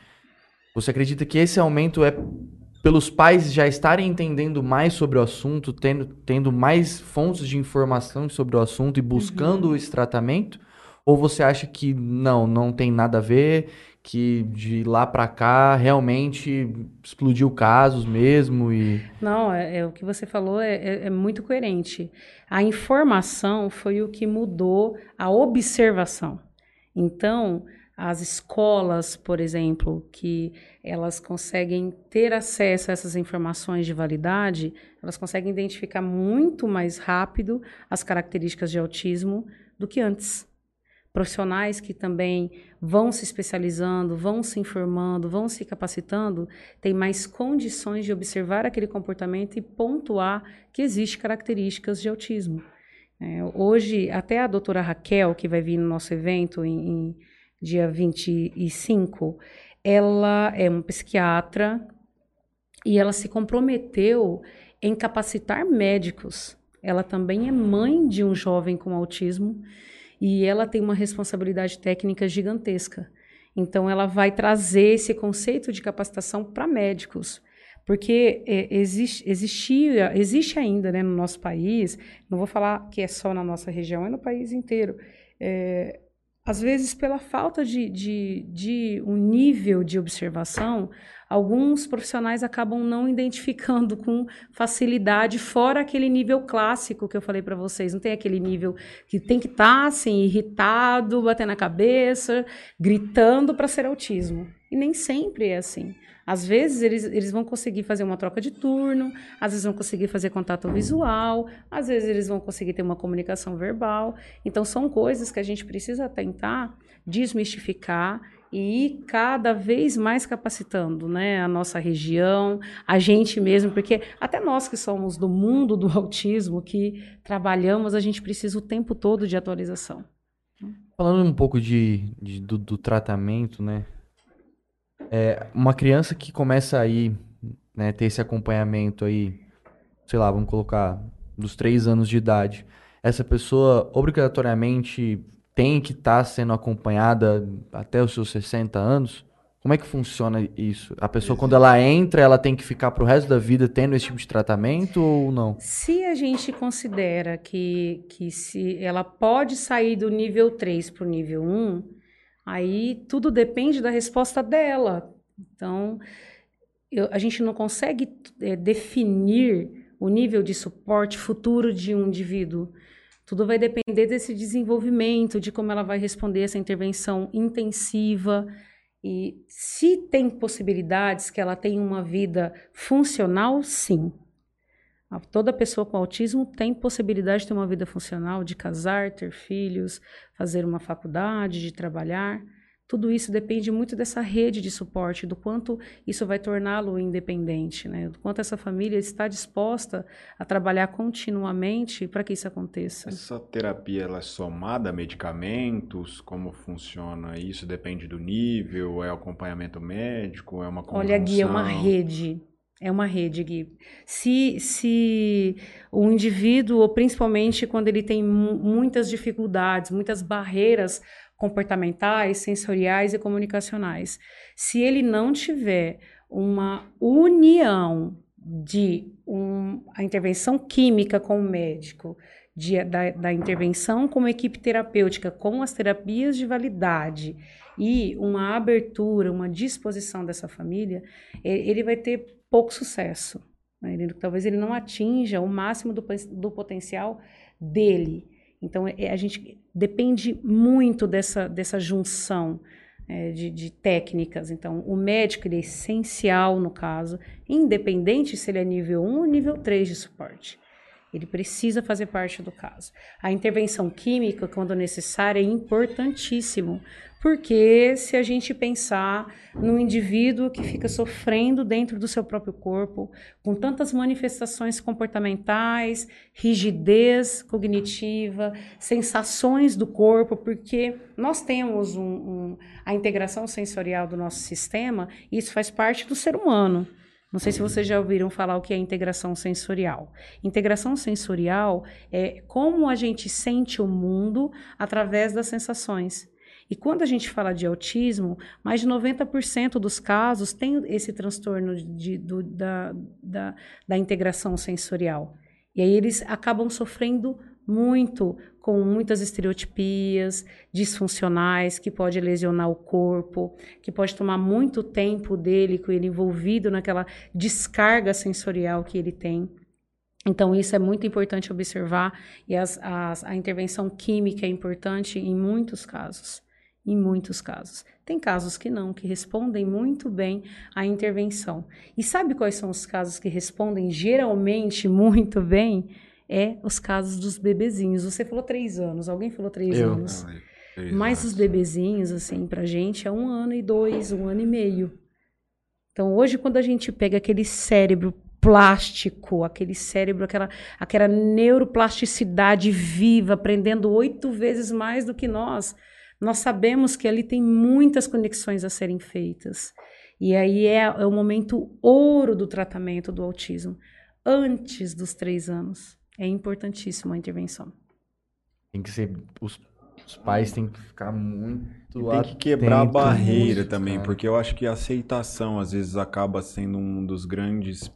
Você acredita que esse aumento é pelos pais já estarem entendendo mais sobre o assunto, tendo, tendo mais fontes de informação sobre o assunto e buscando uhum. esse tratamento? Ou você acha que não, não tem nada a ver que de lá para cá realmente explodiu casos mesmo e não é, é o que você falou é, é, é, muito coerente a informação foi o que mudou a observação então as escolas por exemplo que elas conseguem ter acesso a essas informações de validade elas conseguem identificar muito mais rápido as características de autismo do que antes profissionais que também vão se especializando, vão se informando, vão se capacitando, têm mais condições de observar aquele comportamento e pontuar que existe características de autismo. É, hoje, até a doutora Raquel, que vai vir no nosso evento em, em dia 25, ela é uma psiquiatra e ela se comprometeu em capacitar médicos. Ela também é mãe de um jovem com autismo e ela tem uma responsabilidade técnica gigantesca. Então, ela vai trazer esse conceito de capacitação para médicos. Porque é, existe, existia, existe ainda né, no nosso país, não vou falar que é só na nossa região, é no país inteiro. É, às vezes, pela falta de, de, de um nível de observação, alguns profissionais acabam não identificando com facilidade, fora aquele nível clássico que eu falei para vocês. Não tem aquele nível que tem que estar tá, assim, irritado, batendo na cabeça, gritando para ser autismo. E nem sempre é assim. Às vezes eles, eles vão conseguir fazer uma troca de turno, às vezes vão conseguir fazer contato visual, às vezes eles vão conseguir ter uma comunicação verbal. Então são coisas que a gente precisa tentar desmistificar e ir cada vez mais capacitando né, a nossa região, a gente mesmo, porque até nós que somos do mundo do autismo, que trabalhamos, a gente precisa o tempo todo de atualização. Falando um pouco de, de do, do, tratamento, né? É, uma criança que começa aí, né, ter esse acompanhamento aí, sei lá, vamos colocar dos três anos de idade, essa pessoa obrigatoriamente tem que estar tá sendo acompanhada até os seus 60 anos? Como é que funciona isso? A pessoa, quando ela entra, ela tem que ficar pro resto da vida tendo esse tipo de tratamento ou não? Se a gente considera que, que se ela pode sair do nível 3 para o nível 1, aí tudo depende da resposta dela. Então, eu, a gente não consegue é, definir o nível de suporte futuro de um indivíduo. Tudo vai depender desse desenvolvimento, de como ela vai responder essa intervenção intensiva. E se tem possibilidades que ela tenha uma vida funcional, sim. Toda pessoa com autismo tem possibilidade de ter uma vida funcional, de casar, ter filhos, fazer uma faculdade, de trabalhar. Tudo isso depende muito dessa rede de suporte, do quanto isso vai torná-lo independente, né? Do quanto essa família está disposta a trabalhar continuamente para que isso aconteça. Essa terapia ela é somada a medicamentos? Como funciona? Isso depende do nível? É acompanhamento médico? É uma conjunção? Olha, Gui, é uma rede. É uma rede, Gui. Se, se o indivíduo, principalmente quando ele tem muitas dificuldades, muitas barreiras comportamentais, sensoriais e comunicacionais. Se ele não tiver uma união de um, a intervenção química com o médico, de, da, da, intervenção com a equipe terapêutica, com as terapias de validade e uma abertura, uma disposição dessa família, ele vai ter pouco sucesso. Né? Ele, talvez ele não atinja o máximo do, do potencial dele. Então, é, a gente depende muito dessa, dessa junção é, de, de, técnicas. Então, o médico é essencial no caso, independente se ele é nível 1 ou nível 3 de suporte. Ele precisa fazer parte do caso. A intervenção química, quando necessária, é importantíssimo, porque se a gente pensar num indivíduo que fica sofrendo dentro do seu próprio corpo, com tantas manifestações comportamentais, rigidez cognitiva, sensações do corpo, porque nós temos um, um, a integração sensorial do nosso sistema, e isso faz parte do ser humano. Não sei se vocês já ouviram falar o que é integração sensorial. Integração sensorial é como a gente sente o mundo através das sensações. E quando a gente fala de autismo, mais de 90% dos casos tem esse transtorno de, do, da, da, da integração sensorial. E aí eles acabam sofrendo muito com muitas estereotipias disfuncionais que pode lesionar o corpo, que pode tomar muito tempo dele com ele envolvido naquela descarga sensorial que ele tem. Então, isso é muito importante observar e as, as, a intervenção química é importante em muitos casos. Em muitos casos. Tem casos que não, que respondem muito bem à intervenção. E sabe quais são os casos que respondem geralmente muito bem? é os casos dos bebezinhos. Você falou três anos, alguém falou três eu. anos. Não, Mas os bebezinhos, assim, pra gente é um ano e dois, um ano e meio. Então, hoje, quando a gente pega aquele cérebro plástico, aquele cérebro, aquela, aquela neuroplasticidade viva, aprendendo oito vezes mais do que nós, nós sabemos que ali tem muitas conexões a serem feitas. E aí é, é o momento ouro do tratamento do autismo, antes dos três anos é importantíssima a intervenção. Tem que ser os Os pais têm que ficar muito. E tem que quebrar a barreira também, cara. porque eu acho que a aceitação às vezes acaba sendo um dos grandes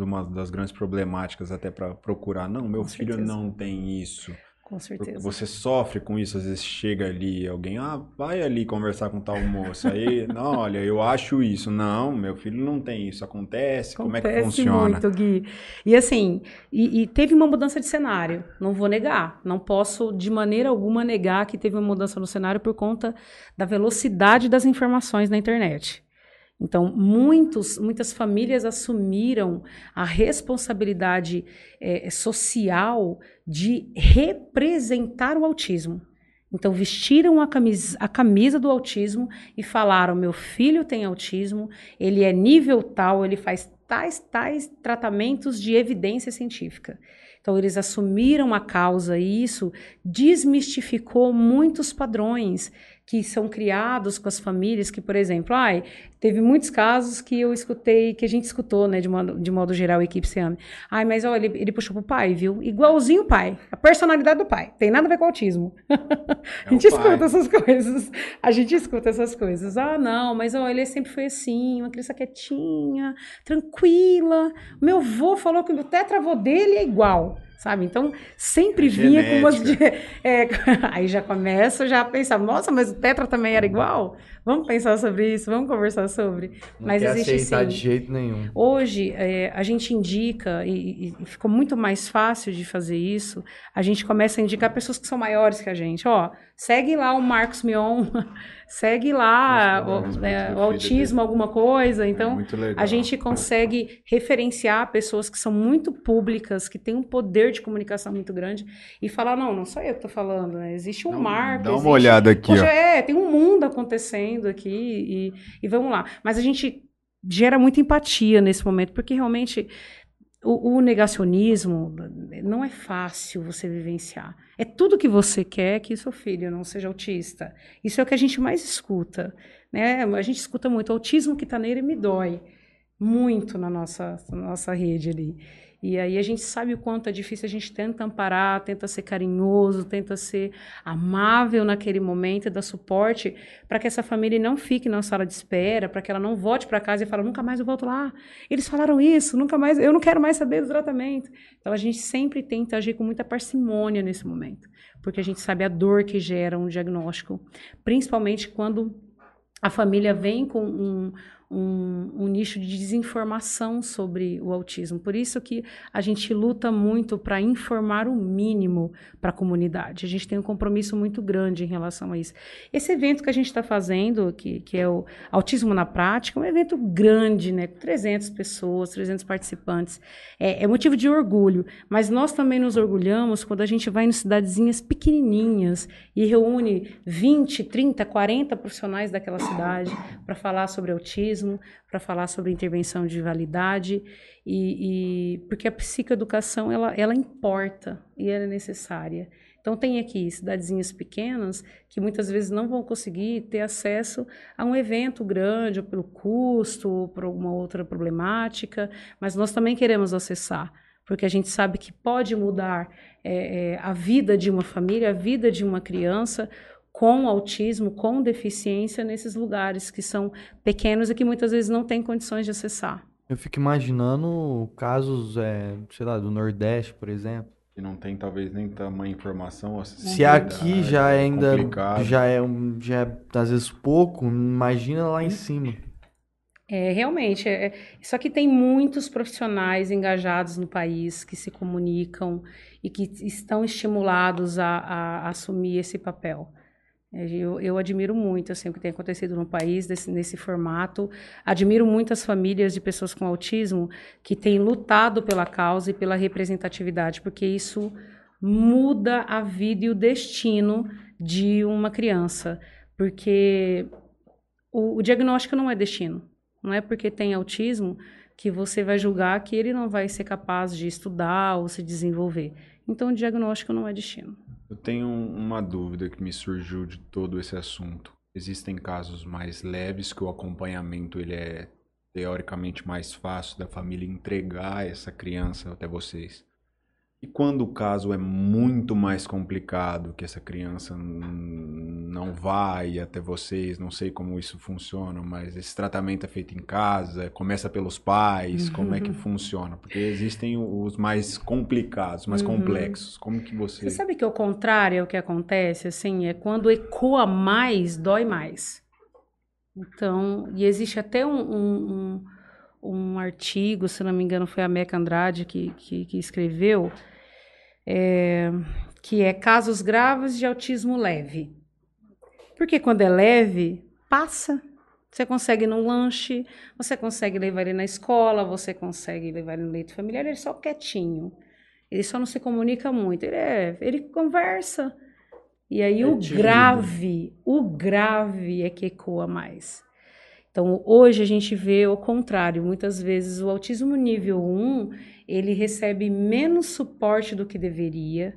uma das grandes problemáticas até para procurar. Não, meu Com filho certeza. não tem isso. Com certeza. Você sofre com isso, às vezes chega ali alguém, ah, vai ali conversar com tal moço. Aí, não, olha, eu acho isso. Não, meu filho não tem isso. Acontece, como é que Acontece funciona? muito, Gui. E assim, e, e teve uma mudança de cenário, não vou negar. Não posso, de maneira alguma, negar que teve uma mudança no cenário por conta da velocidade das informações na internet. Então, muitos, muitas famílias assumiram a responsabilidade eh, social de representar o autismo. Então, vestiram a camisa, a camisa do autismo e falaram: meu filho tem autismo, ele é nível tal, ele faz tais, tais tratamentos de evidência científica. Então, eles assumiram a causa e isso desmistificou muitos padrões que são criados com as famílias, que, por exemplo, ai, teve muitos casos que eu escutei, que a gente escutou, né, de modo, de modo geral, a equipe Seame. Ai, mas olha, ele, ele puxou pro pai, viu? Igualzinho o pai. A personalidade do pai. Tem nada a ver com autismo. a gente É o pai. escuta essas coisas. A gente escuta essas coisas. Ah, não, mas olha, ele sempre foi assim, uma criança quietinha, tranquila. Meu avô falou que o tetravô dele é igual. Sabe? Então, sempre É vinha com umas. genética. de- é, aí já começa já a pensar, nossa, mas o Tetra também era igual? Vamos pensar sobre isso, vamos conversar sobre. Não Mas quer existe aceitar sim. de jeito nenhum. Hoje, é, a gente indica, e, e ficou muito mais fácil de fazer isso, a gente começa a indicar pessoas que são maiores que a gente. Ó, segue lá o Marcos Mion, segue lá Nossa, o, é, autismo, alguma coisa. É Então, legal. a gente consegue referenciar pessoas que são muito públicas, que têm um poder de comunicação muito grande, e falar, não, não sou eu que estou falando, né? Existe um um- marco. Dá uma existe- olhada aqui, Poxa, ó. é, tem um mundo acontecendo aqui e, e vamos lá. Mas a gente gera muita empatia nesse momento, porque realmente o, o negacionismo não é fácil você vivenciar. É tudo que você quer que seu filho não seja autista. Isso é o que a gente mais escuta. Né? A gente escuta muito. O autismo que está nele me dói muito na nossa, na nossa rede ali. E aí a gente sabe o quanto é difícil, a gente tenta amparar, tenta ser carinhoso, tenta ser amável naquele momento dar suporte para que essa família não fique na sala de espera, para que ela não volte para casa e fale, nunca mais eu volto lá. Eles falaram isso, nunca mais, eu não quero mais saber do tratamento. Então a gente sempre tenta agir com muita parcimônia nesse momento, porque a gente sabe a dor que gera um diagnóstico, principalmente quando a família vem com um, um, um nicho de desinformação sobre o autismo. Por isso que a gente luta muito para informar o mínimo para a comunidade. A gente tem um compromisso muito grande em relação a isso. Esse evento que a gente está fazendo, que, que é o Autismo na Prática, é um evento grande, né? Com 300 pessoas, 300 participantes. É, é motivo de orgulho, mas nós também nos orgulhamos quando a gente vai em cidadezinhas pequenininhas e reúne 20, 30, 40 profissionais daquela cidade para falar sobre autismo, para falar sobre intervenção de validade e, e porque a psicoeducação ela, ela importa e ela é necessária. Então tem aqui cidadezinhas pequenas que muitas vezes não vão conseguir ter acesso a um evento grande, ou pelo custo, ou por alguma outra problemática, mas nós também queremos acessar, porque a gente sabe que pode mudar é, a vida de uma família, a vida de uma criança com autismo, com deficiência nesses lugares que são pequenos e que muitas vezes não têm condições de acessar. Eu fico imaginando casos, é, sei lá, do Nordeste, por exemplo. E não tem talvez nem tamanha informação. ou Se aqui já ainda complicado. já é, um, já é às vezes pouco, imagina lá em cima. É, realmente, é, é- só que tem muitos profissionais engajados no país que se comunicam e que estão estimulados a, a- a assumir esse papel. É, Eu, eu admiro muito assim, o que tem acontecido no país desse- nesse formato. Admiro muito as famílias de pessoas com autismo que têm lutado pela causa e pela representatividade, porque isso muda a vida e o destino de uma criança. Porque o, o diagnóstico não é destino. Não é porque tem autismo que você vai julgar que ele não vai ser capaz de estudar ou se desenvolver. Então, o diagnóstico não é destino. Eu tenho um- uma dúvida que me surgiu de todo esse assunto. Existem casos mais leves que o acompanhamento ele é teoricamente mais fácil da família entregar essa criança até vocês. E quando o caso é muito mais complicado, que essa criança não vai até vocês, não sei como isso funciona, mas esse tratamento é feito em casa, começa pelos pais, uhum. como é que uhum. funciona? Porque existem os mais complicados, mais uhum. complexos. Como que você... Você sabe que o contrário é o que acontece, assim, é quando ecoa mais, dói mais. Então, e existe até um, um, um, um artigo, se não me engano foi a Meca Andrade que, que, que escreveu, é, que é casos graves de autismo leve. Porque quando é leve, passa. Você consegue no lanche, você consegue levar ele na escola, você consegue levar ele no leito familiar, ele é só quietinho. Ele só não se comunica muito, ele, é, ele conversa. E aí é o tímido. grave, o grave é que ecoa mais. Então, hoje a gente vê o contrário. Muitas vezes o autismo nível 1, ele recebe menos suporte do que deveria.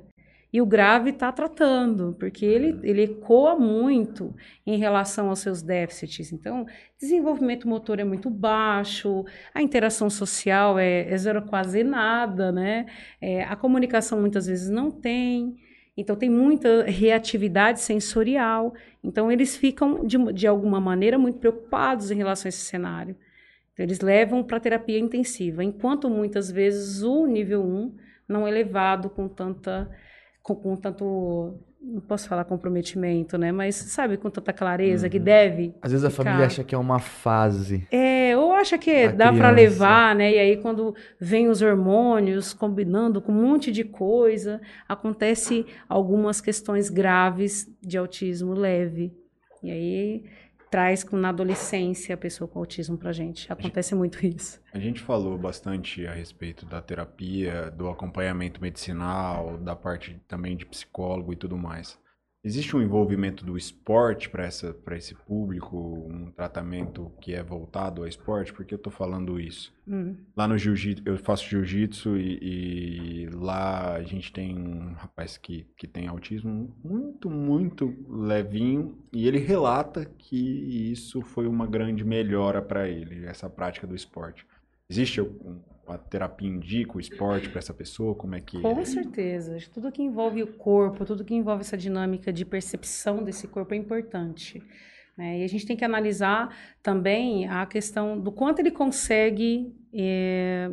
E o grave está tratando, porque ele, ele ecoa muito em relação aos seus déficits. Então, desenvolvimento motor é muito baixo, a interação social é, é zero quase nada, né? É, a comunicação muitas vezes não tem. Então, tem muita reatividade sensorial. Então, eles ficam, de, de alguma maneira, muito preocupados em relação a esse cenário. Então, eles levam para terapia intensiva, enquanto muitas vezes o nível 1 não é levado com tanta. Com, com tanto não posso falar comprometimento, né? Mas sabe, com tanta clareza uhum. que deve. Às vezes a ficar. família acha que é uma fase. É, ou acha que dá para levar, né? E aí quando vem os hormônios combinando com um monte de coisa, acontece algumas questões graves de autismo leve. E aí traz na adolescência a pessoa com autismo pra gente. Acontece muito isso. A gente falou bastante a respeito da terapia, do acompanhamento medicinal, da parte também de psicólogo e tudo mais. Existe um envolvimento do esporte para esse público, um tratamento que é voltado ao esporte? Por que eu estou falando isso? Hum. Lá no jiu-jitsu, eu faço jiu-jitsu e, e, lá a gente tem um rapaz que, que tem autismo muito, muito levinho e ele relata que isso foi uma grande melhora para ele, essa prática do esporte. Existe um, a terapia indica o esporte para essa pessoa? Como é que Com é? certeza. Tudo que envolve o corpo, tudo que envolve essa dinâmica de percepção desse corpo é importante. Né? E a gente tem que analisar também a questão do quanto ele consegue é,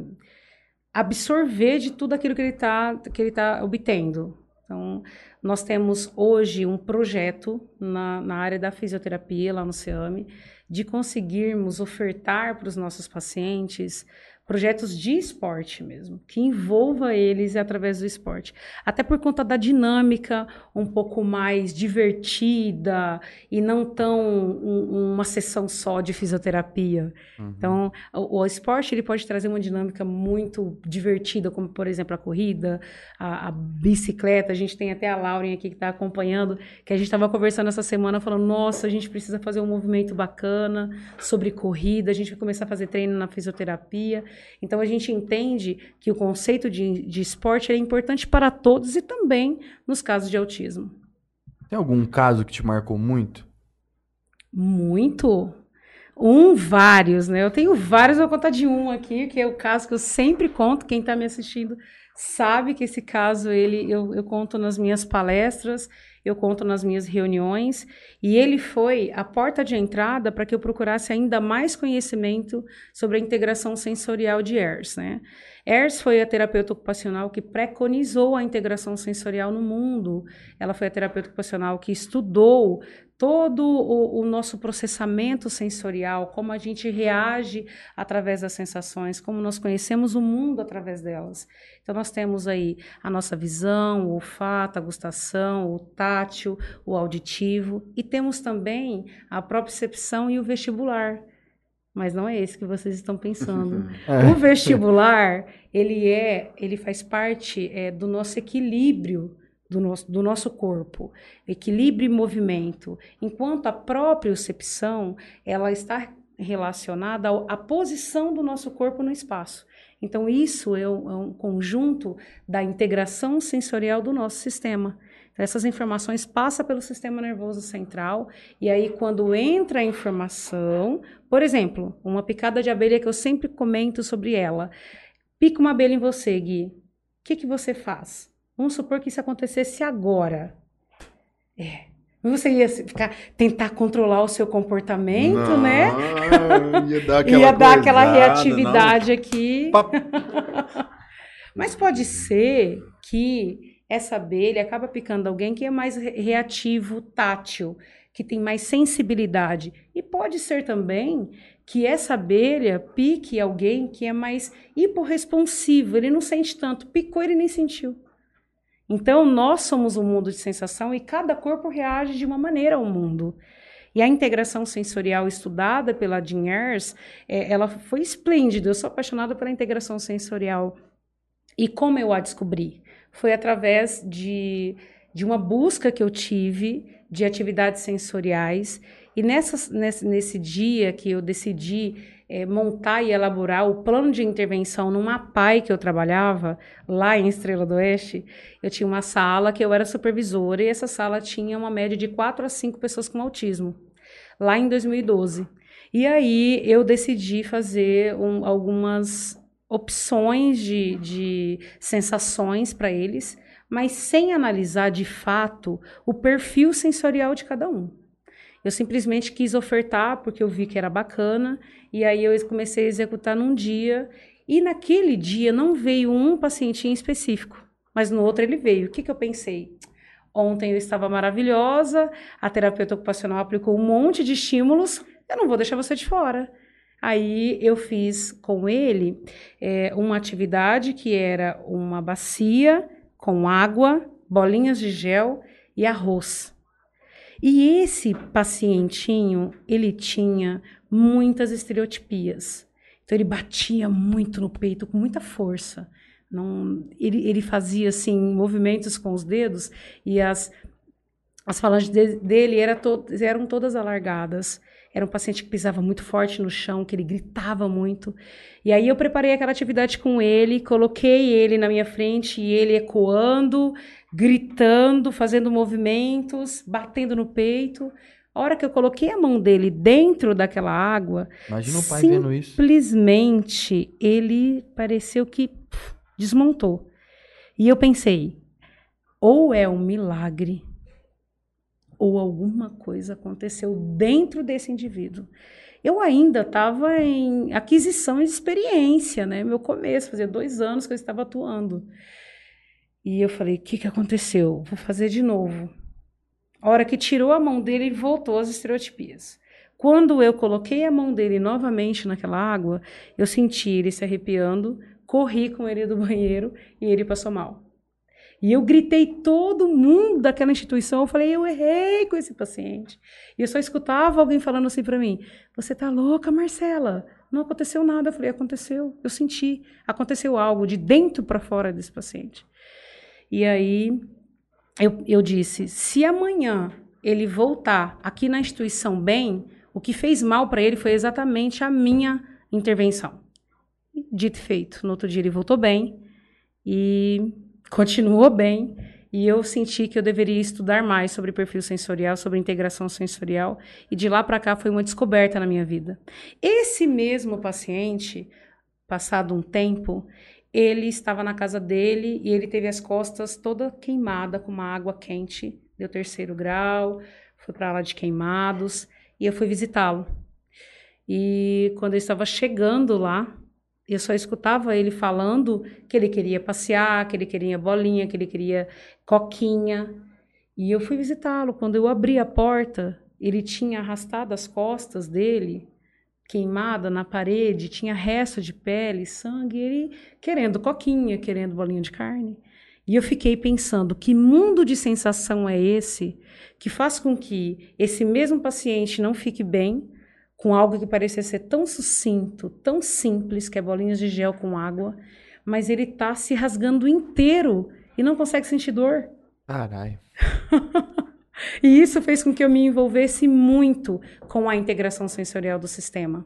absorver de tudo aquilo que ele está que ele tá obtendo. Então, nós temos hoje um projeto na, na área da fisioterapia, lá no CEAME, de conseguirmos ofertar para os nossos pacientes projetos de esporte mesmo, que envolva eles através do esporte. Até por conta da dinâmica um pouco mais divertida e não tão um, uma sessão só de fisioterapia. Uhum. Então, o, o, esporte ele pode trazer uma dinâmica muito divertida, como por exemplo a corrida, a, a bicicleta. A gente tem até a Lauren aqui que está acompanhando, que a gente estava conversando essa semana falando, nossa, a gente precisa fazer um movimento bacana sobre corrida, a gente vai começar a fazer treino na fisioterapia. Então a gente entende que o conceito de, de esporte é importante para todos e também nos casos de autismo. Tem algum caso que te marcou muito? Muito. Um, vários, né? Eu tenho vários, vou contar de um aqui, que é o caso que eu sempre conto. Quem está me assistindo sabe que esse caso ele eu, eu conto nas minhas palestras eu conto nas minhas reuniões, e ele foi a porta de entrada para que eu procurasse ainda mais conhecimento sobre a integração sensorial de ERS. Né? ERS foi a terapeuta ocupacional que preconizou a integração sensorial no mundo. Ela foi a terapeuta ocupacional que estudou todo o, o, nosso processamento sensorial, como a gente reage através das sensações, como nós conhecemos o mundo através delas. Então, nós temos aí a nossa visão, o olfato, a gustação, o tátil, o auditivo, e temos também a propriocepção e o vestibular. Mas não é esse que vocês estão pensando. é. O vestibular, ele é, ele faz parte é, do nosso equilíbrio do nosso, do nosso corpo, equilíbrio e movimento, enquanto a própria percepção ela está relacionada à posição do nosso corpo no espaço. Então, isso é um, é um conjunto da integração sensorial do nosso sistema. Então, essas informações passam pelo sistema nervoso central, e aí, quando entra a informação, por exemplo, uma picada de abelha que eu sempre comento sobre ela. Pica uma abelha em você, Gui. que, que você faz? Vamos supor que isso acontecesse agora. É. Você ia ficar, tentar controlar o seu comportamento, não, né? Ia dar aquela, ia dar aquela coisada, reatividade não. aqui. Mas pode ser que essa abelha acaba picando alguém que é mais re- reativo, tátil, que tem mais sensibilidade. E pode ser também que essa abelha pique alguém que é mais hiporresponsivo, ele não sente tanto. Picou, ele nem sentiu. Então, nós somos um mundo de sensação e cada corpo reage de uma maneira ao mundo. E a integração sensorial estudada pela Jean Ayers, é, ela foi esplêndida. Eu sou apaixonada pela integração sensorial. E como eu a descobri? Foi através de, de uma busca que eu tive de atividades sensoriais. E nessas, nesse, nesse dia que eu decidi é, montar e elaborar o plano de intervenção numa PAI que eu trabalhava, lá em Estrela do Oeste, eu tinha uma sala que eu era supervisora e essa sala tinha uma média de 4 a 5 pessoas com autismo, lá em 2012. E aí eu decidi fazer um, algumas opções de, de sensações para eles, mas sem analisar de fato o perfil sensorial de cada um. Eu simplesmente quis ofertar porque eu vi que era bacana e aí eu comecei a executar num dia e naquele dia não veio um paciente em específico, mas no outro ele veio. O que, que eu pensei? Ontem eu estava maravilhosa, a terapeuta ocupacional aplicou um monte de estímulos, eu não vou deixar você de fora. Aí eu fiz com ele é, uma atividade que era uma bacia com água, bolinhas de gel e arroz. E esse pacientinho, ele tinha muitas estereotipias. Então ele batia muito no peito com muita força. Não, ele, ele fazia assim movimentos com os dedos e as as falanges de, dele era to, eram todas alargadas. Era um paciente que pisava muito forte no chão, que ele gritava muito. E aí eu preparei aquela atividade com ele, coloquei ele na minha frente e ele ecoando, gritando, fazendo movimentos, batendo no peito. A hora que eu coloquei a mão dele dentro daquela água, Imagina o pai vendo isso. simplesmente ele pareceu que pff, desmontou. E eu pensei, ou é um milagre, ou alguma coisa aconteceu dentro desse indivíduo. Eu ainda estava em aquisição de experiência, né? Meu começo, fazia dois anos que eu estava atuando. E eu falei, o que, que aconteceu? Vou fazer de novo. A hora que tirou a mão dele, voltou às estereotipias. Quando eu coloquei a mão dele novamente naquela água, eu senti ele se arrepiando, corri com ele do banheiro e ele passou mal. E eu gritei todo mundo daquela instituição, eu falei, eu errei com esse paciente. E eu só escutava alguém falando assim para mim: "Você tá louca, Marcela? Não aconteceu nada". Eu falei: "Aconteceu. Eu senti. Aconteceu algo de dentro para fora desse paciente". E aí eu, eu disse: "Se amanhã ele voltar aqui na instituição bem, o que fez mal para ele foi exatamente a minha intervenção". Dito e feito. No outro dia ele voltou bem e continuou bem e eu senti que eu deveria estudar mais sobre perfil sensorial, sobre integração sensorial e de lá para cá foi uma descoberta na minha vida. Esse mesmo paciente, passado um tempo, ele estava na casa dele e ele teve as costas toda queimada com uma água quente, deu terceiro grau, foi para lá de queimados e eu fui visitá-lo. E quando eu estava chegando lá, eu só escutava ele falando que ele queria passear, que ele queria bolinha, que ele queria coquinha. E eu fui visitá-lo. Quando eu abri a porta, ele tinha arrastado as costas dele, queimada na parede, tinha resto de pele, sangue, ele querendo coquinha, querendo bolinha de carne. E eu fiquei pensando, que mundo de sensação é esse que faz com que esse mesmo paciente não fique bem, com algo que parecia ser tão sucinto, tão simples, que é bolinhas de gel com água, mas ele tá se rasgando inteiro e não consegue sentir dor. Caralho. e isso fez com que eu me envolvesse muito com a integração sensorial do sistema.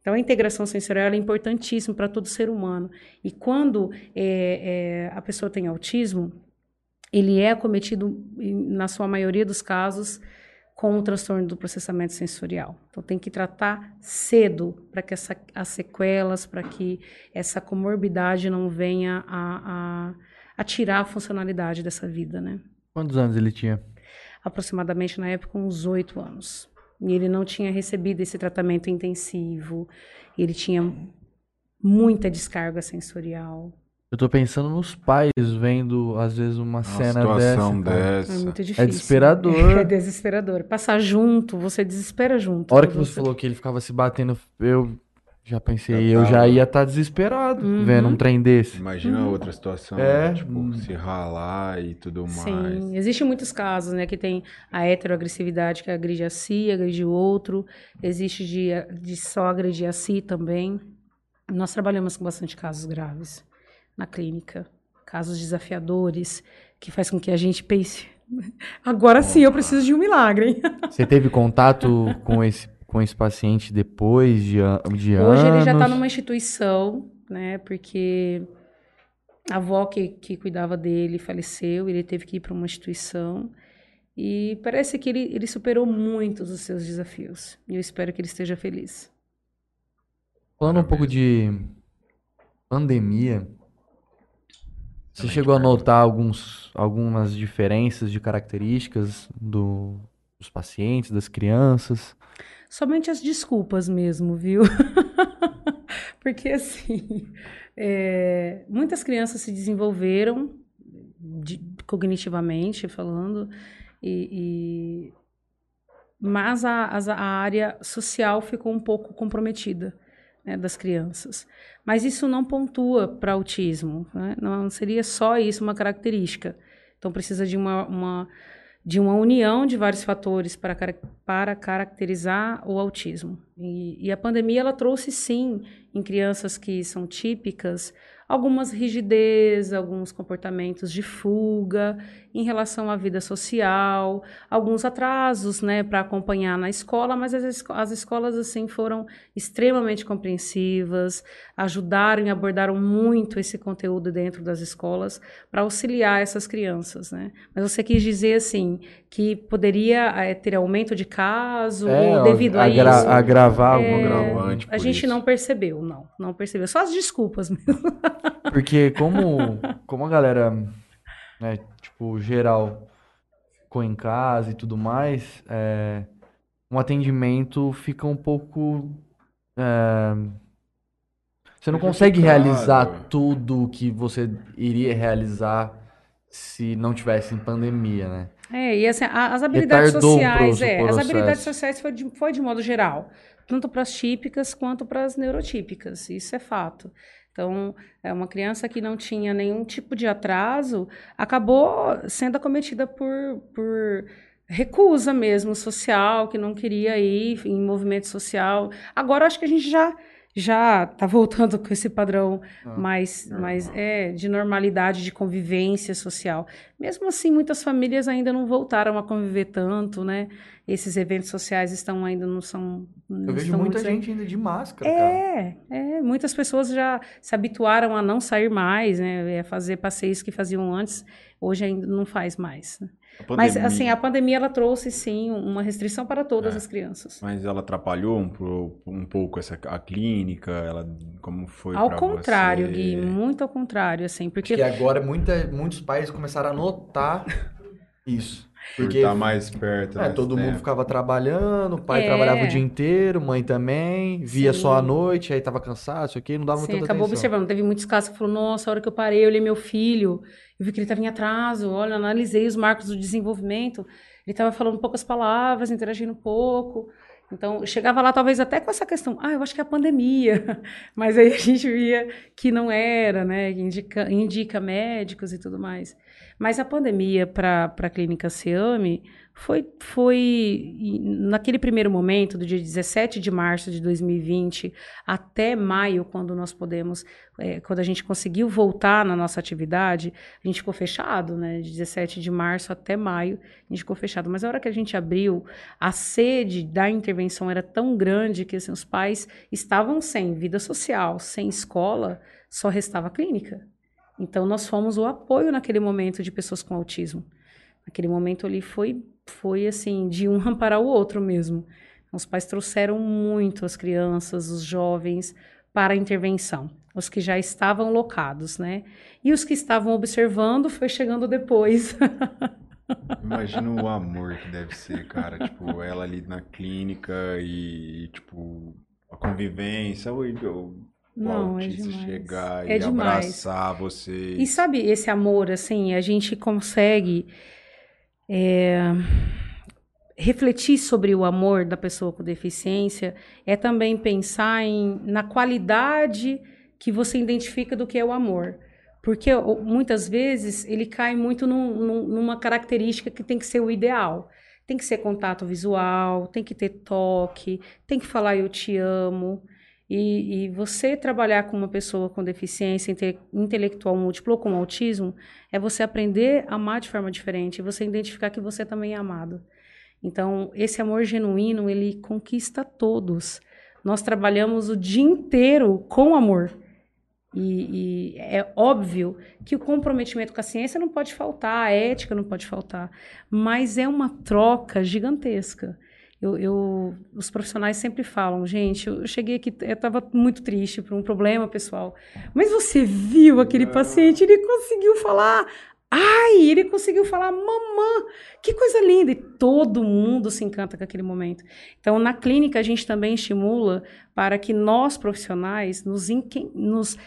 Então, a integração sensorial é importantíssima para todo ser humano. E quando é, é, a pessoa tem autismo, ele é acometido, na sua maioria dos casos, com o transtorno do processamento sensorial. Então, tem que tratar cedo para que essa, as sequelas, para que essa comorbidade não venha a, a, a, tirar a funcionalidade dessa vida, né? Quantos anos ele tinha? Aproximadamente, na época, uns oito anos. E ele não tinha recebido esse tratamento intensivo, ele tinha muita descarga sensorial. Eu tô pensando nos pais vendo, às vezes, uma, cena situação dessa. dessa. É muito difícil. É desesperador. É desesperador. Passar junto, você desespera junto. A hora que Quando você falou que ele ficava se batendo, eu já pensei, Já eu já ia estar desesperado Uhum. vendo um trem desse. Imagina outra situação, É. né? tipo, se ralar e tudo mais. Sim, existem muitos casos, né, que tem a heteroagressividade que agride a si, agride o outro, existe de, de só agredir a si também. Nós trabalhamos com bastante casos graves na clínica, casos desafiadores, que faz com que a gente pense, agora sim eu preciso de um milagre, hein? Você teve contato com esse, com esse paciente depois de, de anos? Hoje ele já está numa instituição, né? Porque a avó que, que cuidava dele faleceu, ele teve que ir para uma instituição. E parece que ele, ele superou muitos dos seus desafios. E eu espero que ele esteja feliz. Falando um pouco de pandemia, você chegou a notar alguns, algumas diferenças de características do- dos pacientes, das crianças? Somente as desculpas mesmo, viu? Porque, assim, é, muitas crianças se desenvolveram de- cognitivamente falando, e, e- mas a, as- a área social ficou um pouco comprometida né, das crianças. Mas isso não pontua para autismo, né? não seria só isso uma característica. Então, precisa de uma, uma de uma união de vários fatores para, para caracterizar o autismo. E, e a pandemia ela trouxe sim em crianças que são típicas algumas rigidez, alguns comportamentos de fuga em relação à vida social, alguns atrasos, né, para acompanhar na escola, mas as, as escolas assim foram extremamente compreensivas, ajudaram e abordaram muito esse conteúdo dentro das escolas para auxiliar essas crianças, né? Mas você quis dizer assim que poderia eh, ter aumento de caso É, devido a, isso? agravar É, agravante a gente isso. não percebeu, não, não percebeu. Só as desculpas mesmo. Porque como, como a galera, né, tipo, geral, ficou em casa e tudo mais, é, um atendimento fica um pouco... é, você não consegue Prejudicado. realizar tudo o que você iria realizar se não tivesse em pandemia, né? É, e assim, a- as habilidades Retardou um sociais, pro- é, as processo. habilidades sociais foi de, foi de modo geral, tanto para as típicas quanto para as neurotípicas, isso é fato. Então, é uma criança que não tinha nenhum tipo de atraso acabou sendo acometida por, por recusa mesmo social, que não queria ir em movimento social. Agora, acho que a gente já já está voltando com esse padrão Ah, mais, normal. mais é, de normalidade, de convivência social. Mesmo assim, muitas famílias ainda não voltaram a conviver tanto, né? Esses eventos sociais estão ainda não são. não Eu vejo muita gente ainda de máscara, cara. É, é, muitas pessoas já se habituaram a não sair mais, né? A fazer passeios que faziam antes, hoje ainda não faz mais. né? A Mas pandemia- assim, a pandemia ela trouxe sim uma restrição para todas É. as crianças. Mas ela atrapalhou um, um pouco essa, a clínica? Ela, como foi Ao contrário, você? Gui, muito ao contrário, assim, porque Porque agora muita, muitos pais começaram a notar isso. Por Porque estar mais perto, é, todo mundo tempo. ficava trabalhando, o pai É. trabalhava o dia inteiro, mãe também, via Sim. só à noite, aí tava cansado, isso aqui, não dava Sim, tanta acabou atenção. observando. Teve muitos casos que falou, nossa, a hora que eu parei, eu olhei meu filho, eu vi que ele estava em atraso, olha, analisei os marcos do desenvolvimento, ele estava falando poucas palavras, interagindo pouco. Então, chegava lá talvez até com essa questão, ah, eu acho que é a pandemia. Mas aí a gente via que não era, né? Indica, indica médicos e tudo mais. Mas a pandemia para a clínica Seame foi, foi, naquele primeiro momento, do dia 17 de março de 2020 até maio, quando nós podemos, é, quando a gente conseguiu voltar na nossa atividade, a gente ficou fechado, né? De 17 de março até maio, a gente ficou fechado. Mas a hora que a gente abriu, a sede da intervenção era tão grande que assim, os pais estavam sem vida social, sem escola, só restava a clínica. Então, nós fomos o apoio naquele momento de pessoas com autismo. Naquele momento ali foi foi assim, de um para o outro mesmo. Os pais trouxeram muito as crianças, os jovens, para a intervenção. Os que já estavam locados, né? E os que estavam observando foi chegando depois. Imagina o amor que deve ser, cara. tipo, ela ali na clínica e, tipo, a convivência, o, o Não, é autista demais. chegar É e demais. abraçar você. E sabe esse amor, assim, a gente consegue é, refletir sobre o amor da pessoa com deficiência, é também pensar em, na qualidade que você identifica do que é o amor. Porque muitas vezes ele cai muito num- num- numa característica que tem que ser o ideal. Tem que ser contato visual, tem que ter toque, tem que falar eu te amo. E, e você trabalhar com uma pessoa com deficiência inte- intelectual múltipla ou com autismo é você aprender a amar de forma diferente, você identificar que você também é amado. Então, esse amor genuíno, ele conquista todos. Nós trabalhamos o dia inteiro com amor. E, e é óbvio que o comprometimento com a ciência não pode faltar, a ética não pode faltar, mas é uma troca gigantesca. Eu, eu- os profissionais sempre falam, gente, eu cheguei aqui, eu estava muito triste por um problema pessoal, mas você viu aquele paciente, ele conseguiu falar, ai, ele conseguiu falar, mamã, que coisa linda, e todo mundo se encanta com aquele momento. Então, na clínica, a gente também estimula para que nós, profissionais, nos, nos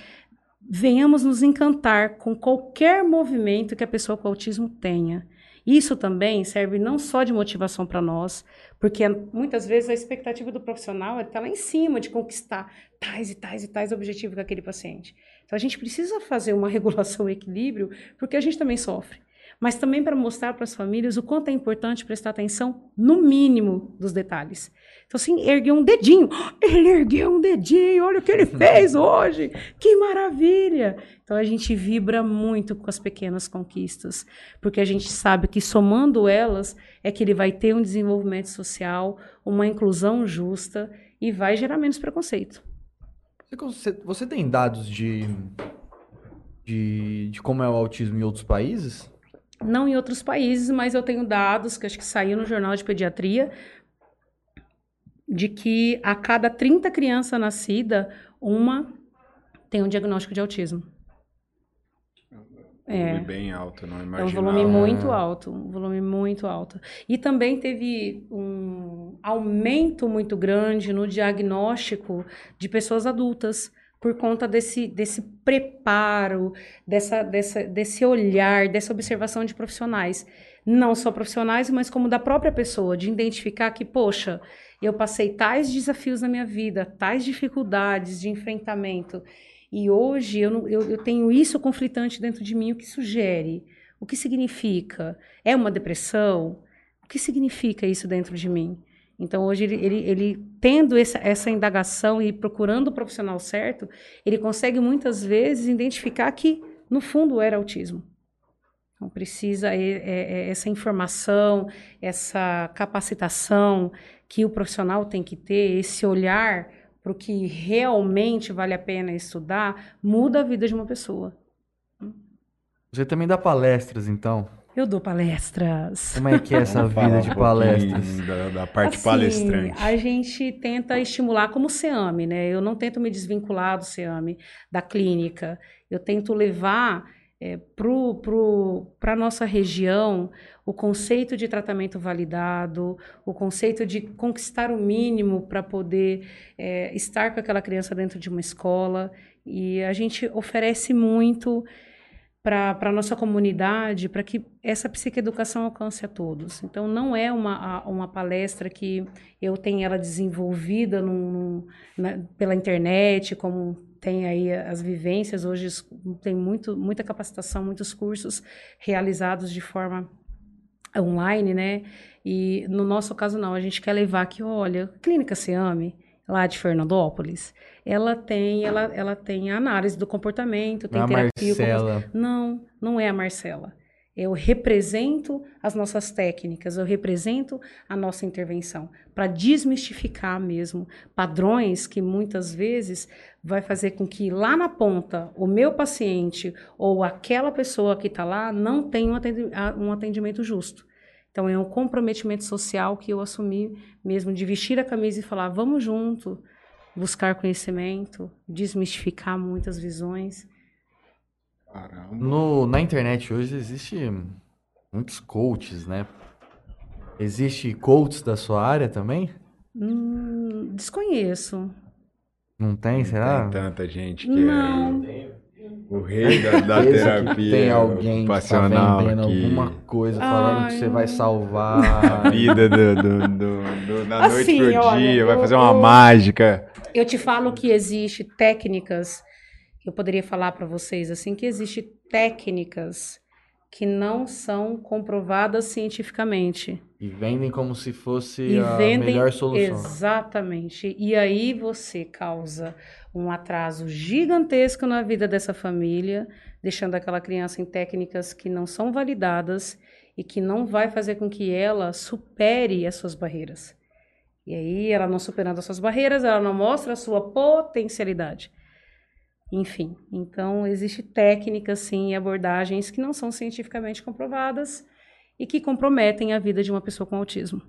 venhamos nos encantar com qualquer movimento que a pessoa com autismo tenha. Isso também serve não só de motivação para nós, porque muitas vezes a expectativa do profissional é estar lá em cima, de conquistar tais e tais e tais objetivos daquele paciente. Então a gente precisa fazer uma regulação, um equilíbrio, porque a gente também sofre. Mas também para mostrar para as famílias o quanto é importante prestar atenção no mínimo dos detalhes. Então, assim, ergueu um dedinho. Ele ergueu um dedinho, olha o que ele fez hoje. Que maravilha! Então, a gente vibra muito com as pequenas conquistas, porque a gente sabe que somando elas é que ele vai ter um desenvolvimento social, uma inclusão justa e vai gerar menos preconceito. Você, você- tem dados de, de, de como é o autismo em outros países? Não em outros países, mas eu tenho dados que acho que saiu no Jornal de Pediatria de que a cada 30 crianças nascidas, uma tem um diagnóstico de autismo. É. Volume bem alto, não É um imaginava. volume muito alto, um volume muito alto. E também teve um aumento muito grande no diagnóstico de pessoas adultas por conta desse, desse preparo, dessa, dessa, desse olhar, dessa observação de profissionais. Não só profissionais, mas como da própria pessoa, de identificar que, poxa, eu passei tais desafios na minha vida, tais dificuldades de enfrentamento, e hoje eu, não- eu, eu tenho isso conflitante dentro de mim, o que sugere? O que significa? É uma depressão? O que significa isso dentro de mim? Então, hoje, ele, ele, ele tendo essa, essa indagação e procurando o profissional certo, ele consegue muitas vezes identificar que, no fundo, era autismo. Então, precisa e- é- é essa informação, essa capacitação que o profissional tem que ter, esse olhar para o que realmente vale a pena estudar, muda a vida de uma pessoa. Você também dá palestras, então? Eu dou palestras. Como é que é essa Vamos vida um de pouquinho palestras? Da, da parte Assim, palestrante. A gente tenta estimular como SEAME, né? Eu não tento me desvincular do SEAME, da clínica. Eu tento levar para a nossa região o conceito de tratamento validado, o conceito de conquistar o mínimo para poder é, estar com aquela criança dentro de uma escola. E a gente oferece muito para a nossa comunidade, para que essa psicoeducação alcance a todos. Então, não é uma, uma palestra que eu tenha ela desenvolvida num- na- pela internet, como tem aí as vivências. Hoje tem muito, muita capacitação, muitos cursos realizados de forma online, né? E no nosso caso, não. A gente quer levar que, olha, Clínica Seame, lá de Fernandópolis, ela tem, ela, ela tem a análise do comportamento, tem é a terapia. Marcela. não, não é a Marcela. Eu represento as nossas técnicas, eu represento a nossa intervenção para desmistificar mesmo padrões que muitas vezes vai fazer com que lá na ponta o meu paciente ou aquela pessoa que está lá não tenha um atendimento justo. Então é um comprometimento social que eu assumi mesmo de vestir a camisa e falar, vamos junto, buscar conhecimento, desmistificar muitas visões. Caramba. No, na internet hoje existe muitos coaches, né? Existe coaches da sua área também? Hum, desconheço. Não tem, Não será? Tem tanta gente que Não. é o rei da, da terapia tem alguém que tá vendendo aqui. alguma coisa, falando Ai, que você vai salvar. A vida do, do, do- do- da noite Assim, pro olha, dia, vai eu- fazer uma eu- mágica. Eu te falo que existe técnicas, eu poderia falar para vocês assim, que existe técnicas que não são comprovadas cientificamente. e vendem como se fosse E a vendem melhor solução. exatamente. E aí você causa um atraso gigantesco na vida dessa família, deixando aquela criança em técnicas que não são validadas e que não vai fazer com que ela supere as suas barreiras. E aí, ela não superando as suas barreiras, ela não mostra a sua potencialidade. Enfim, então existe técnicas, sim, e abordagens que não são cientificamente comprovadas e que comprometem a vida de uma pessoa com autismo.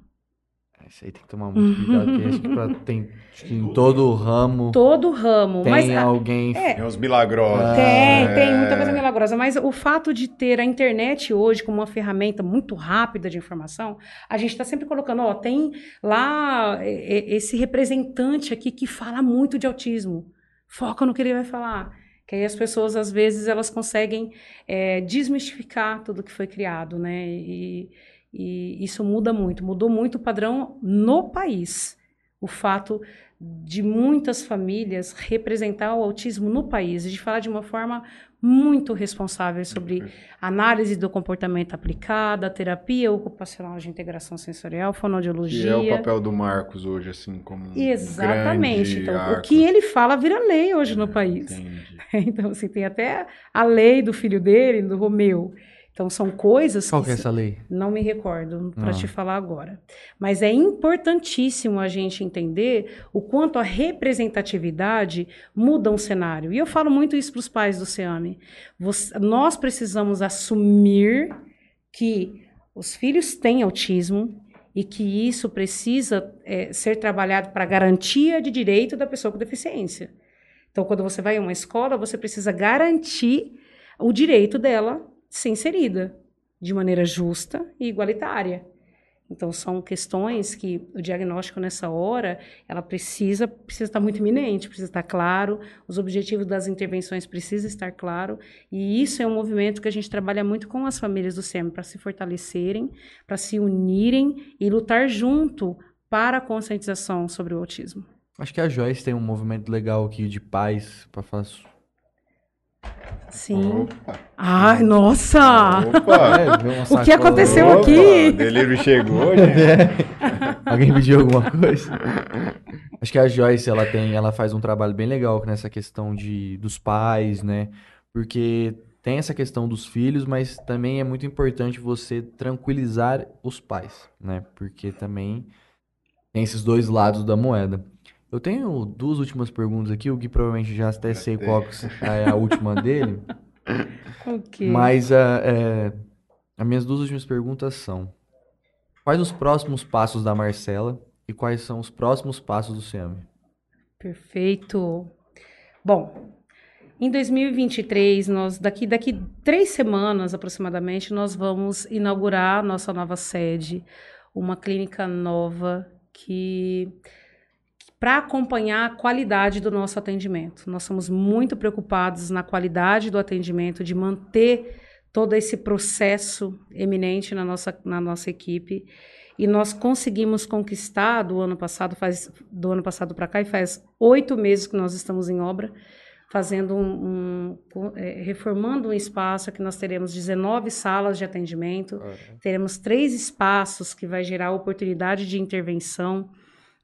Isso aí tem que tomar muito cuidado, porque acho que, pra- tem, acho que em todo o ramo Todo ramo, tem mas alguém. é, Tem uns milagrosos. Tem, É. tem muita coisa milagrosa, mas o fato de ter a internet hoje como uma ferramenta muito rápida de informação, a gente está sempre colocando, ó, tem lá é, é, esse representante aqui que fala muito de autismo. Foca no que ele vai falar. Que aí as pessoas, às vezes, elas conseguem é, desmistificar tudo que foi criado, né? E, e isso muda muito, mudou muito o padrão no país. O fato de muitas famílias representar o autismo no país, e de falar de uma forma muito responsável sobre análise do comportamento aplicada, terapia ocupacional de integração sensorial, fonoaudiologia. é o papel do Marcos hoje, assim, como um Exatamente. grande Então, o arco. que ele fala vira lei hoje no país. Entendi. Então, assim, tem até a lei do filho dele, do Romeu. Então, são coisas Qual que que é essa lei? não me recordo para Ah. te falar agora. Mas é importantíssimo a gente entender o quanto a representatividade muda um cenário. E eu falo muito isso para os pais do SEAME. Você- nós precisamos assumir que os filhos têm autismo e que isso precisa eh, ser trabalhado para garantia de direito da pessoa com deficiência. Então, quando você vai a uma escola, você precisa garantir o direito dela ser inserida de maneira justa e igualitária. Então são questões que o diagnóstico nessa hora, ela precisa precisa estar muito iminente, precisa estar claro, os objetivos das intervenções precisam estar claro, e isso é um movimento que a gente trabalha muito com as famílias do SEM para se fortalecerem, para se unirem e lutar junto para a conscientização sobre o autismo. Acho que a Joyce tem um movimento legal aqui de paz para falar. Sim. Opa! Ai, nossa! Opa! É, O que aconteceu Opa, aqui? O delírio chegou, gente. Alguém pediu alguma coisa? Acho que a Joyce, ela tem, ela faz um trabalho bem legal nessa questão de dos pais, né? Porque tem essa questão dos filhos, mas também é muito importante você tranquilizar os pais, né? Porque também tem esses dois lados da moeda. Eu tenho duas últimas perguntas aqui, o Gui provavelmente já até sei qual que é a última dele, Ok. mas ah, é, as minhas duas últimas perguntas são: quais os próximos passos da Marcela e quais são os próximos passos do Ciame? Perfeito. Bom, em 2023, nós daqui daqui três semanas aproximadamente, nós vamos inaugurar nossa nova sede, uma clínica nova que para acompanhar a qualidade do nosso atendimento. Nós somos muito preocupados na qualidade do atendimento, de manter todo esse processo eminente na nossa, na nossa equipe. E nós conseguimos conquistar do ano passado, faz do ano passado para cá, e faz oito meses que nós estamos em obra, fazendo um, um é, reformando um espaço que nós teremos 19 salas de atendimento, teremos três espaços que vai gerar oportunidade de intervenção.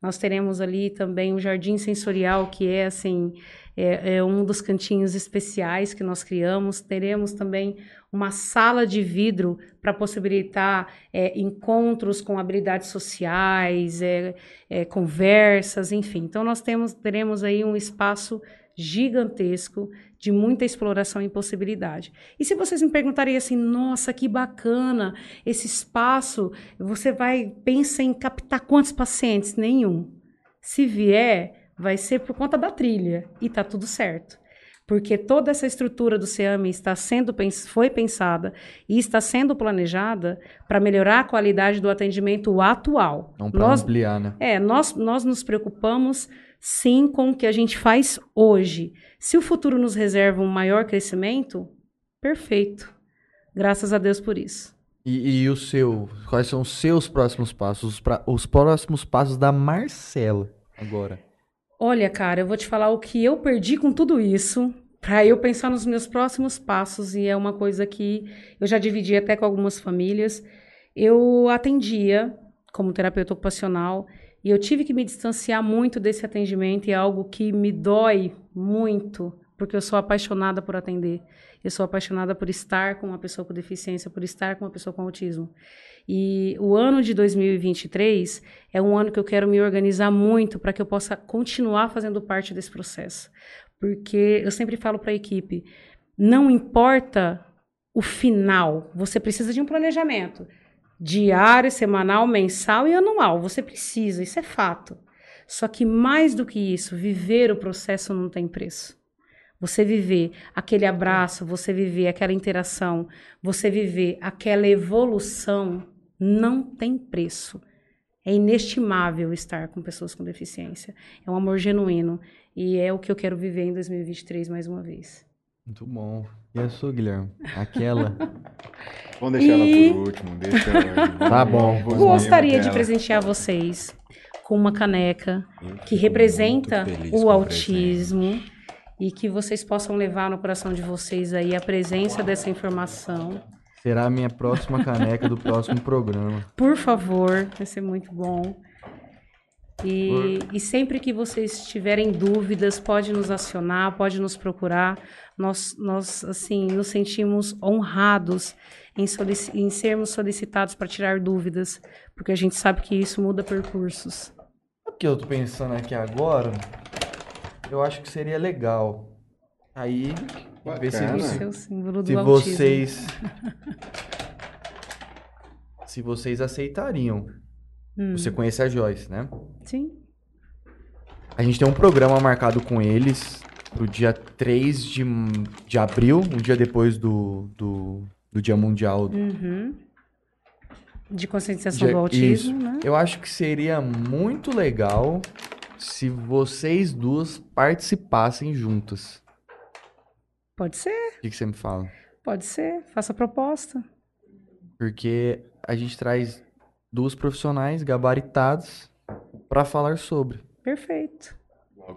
Nós teremos ali também um jardim sensorial, que é assim, é, é, um dos cantinhos especiais que nós criamos. Teremos também uma sala de vidro para possibilitar é, encontros com habilidades sociais, conversas, enfim. Então, nós temos, teremos aí um espaço gigantesco de muita exploração e possibilidade. E se vocês me perguntarem assim, nossa, que bacana esse espaço, você vai pensa em captar quantos pacientes? Nenhum. Se vier, vai ser por conta da trilha e tá tudo certo porque toda essa estrutura do SEAMI está sendo foi pensada e está sendo planejada para melhorar a qualidade do atendimento atual. Não para ampliar, né? É, nós, nós nos preocupamos sim com o que a gente faz hoje. Se o futuro nos reserva um maior crescimento, perfeito. Graças a Deus por isso. E, e o seu, quais são os seus próximos passos, os, pra, os próximos passos da Marcela agora? Olha, cara, eu vou te falar o que eu perdi com tudo isso para eu pensar nos meus próximos passos e é uma coisa que eu já dividi até com algumas famílias. Eu atendia como terapeuta ocupacional e eu tive que me distanciar muito desse atendimento e é algo que me dói muito, porque eu sou apaixonada por atender. Eu sou apaixonada por estar com uma pessoa com deficiência, por estar com uma pessoa com autismo. E o ano de 2023 é um ano que eu quero me organizar muito para que eu possa continuar fazendo parte desse processo. Porque eu sempre falo para a equipe, não importa o final, você precisa de um planejamento diário, semanal, mensal e anual. Você precisa, isso é fato. Só que mais do que isso, viver o processo não tem preço. Você viver aquele abraço, você viver aquela interação, você viver aquela evolução não tem preço. É inestimável estar com pessoas com deficiência. É um amor genuíno. E é o que eu quero viver em 2023 mais uma vez. Muito bom. E a sua, Guilherme? Aquela. Vamos deixar e... ela por último. Deixa ela. tá bom. Gostaria de presentear vocês com uma caneca que representa o autismo e que vocês possam levar no coração de vocês aí a presença dessa informação. Será a minha próxima caneca do próximo programa. Por favor, vai ser muito bom. E, e, sempre que vocês tiverem dúvidas, pode nos acionar, pode nos procurar. Nós, nós assim, nos sentimos honrados em, em sermos solicitados para tirar dúvidas, porque a gente sabe que isso muda percursos. O que eu tô pensando aqui agora, eu acho que seria legal. Aí, ver se, você, se vocês se vocês aceitariam. Hum. Você conhece a Joyce, né? Sim. A gente tem um programa marcado com eles pro dia 3 de, de abril, um dia depois do, do, do Dia Mundial. Uhum. De conscientização dia, do autismo, isso. né? Eu acho que seria muito legal se vocês duas participassem juntas. Pode ser. O que, que você me fala? Pode ser, faça a proposta. Porque a gente traz duas profissionais gabaritadas para falar sobre. Perfeito.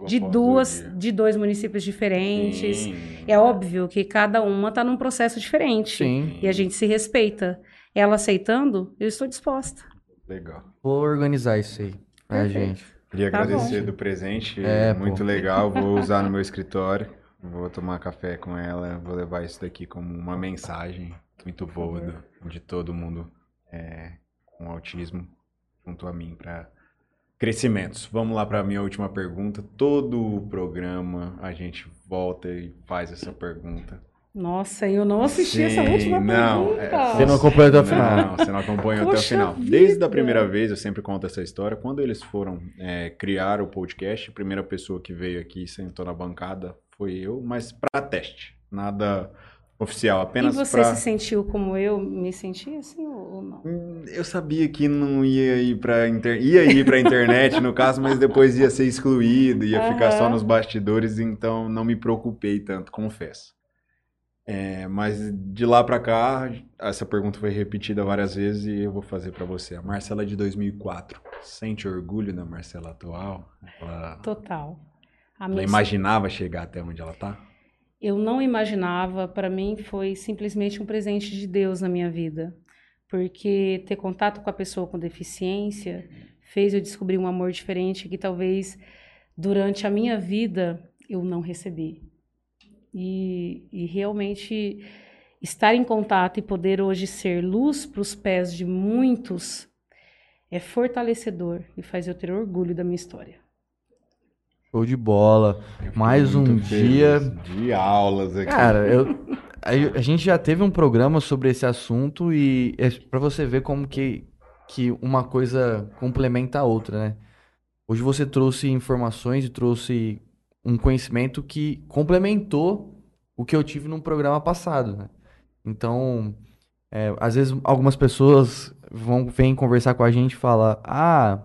De duas, de dois municípios diferentes. Sim. É óbvio que cada uma está num processo diferente. Sim. E a gente se respeita. Ela aceitando, eu estou disposta. Legal. Vou organizar isso aí pra gente. Queria tá agradecer bom. do presente. É, muito pô. legal. Vou usar no meu escritório. Vou tomar café com ela. Vou levar isso daqui como uma mensagem muito boa do, de todo mundo. É, com autismo junto a mim para crescimentos. Vamos lá para a minha última pergunta. Todo o programa a gente volta e faz essa pergunta. Nossa, eu não assisti Sim, essa última não, pergunta. É, você não acompanhou até o final. Não, você não acompanhou até o final. Vida. Desde a primeira vez, eu sempre conto essa história. Quando eles foram é, criar o podcast, a primeira pessoa que veio aqui e sentou na bancada foi eu, mas para teste. Nada oficial, apenas E você pra... se sentiu como eu me senti assim ou não? Hum, eu sabia que não ia ir para inter... ia ir para internet no caso, mas depois ia ser excluído, ia uhum. ficar só nos bastidores, então não me preocupei tanto, confesso. É, mas de lá para cá, essa pergunta foi repetida várias vezes e eu vou fazer para você. A Marcela de 2004, sente orgulho da Marcela atual? Ela... Total. ela imaginava chegar até onde ela está? Eu não imaginava, para mim foi simplesmente um presente de Deus na minha vida. Porque ter contato com a pessoa com deficiência fez eu descobrir um amor diferente que talvez durante a minha vida eu não recebi. E, e realmente estar em contato e poder hoje ser luz para os pés de muitos é fortalecedor e faz eu ter orgulho da minha história. Show de bola. Mais um dia. De aulas aqui. Cara, eu, a, gente já teve um programa sobre esse assunto e é pra você ver como que, que uma coisa complementa a outra, né? Hoje você trouxe informações e trouxe um conhecimento que complementou o que eu tive num programa passado, né? Então, é, às vezes algumas pessoas vão vêm conversar com a gente e falar, ah,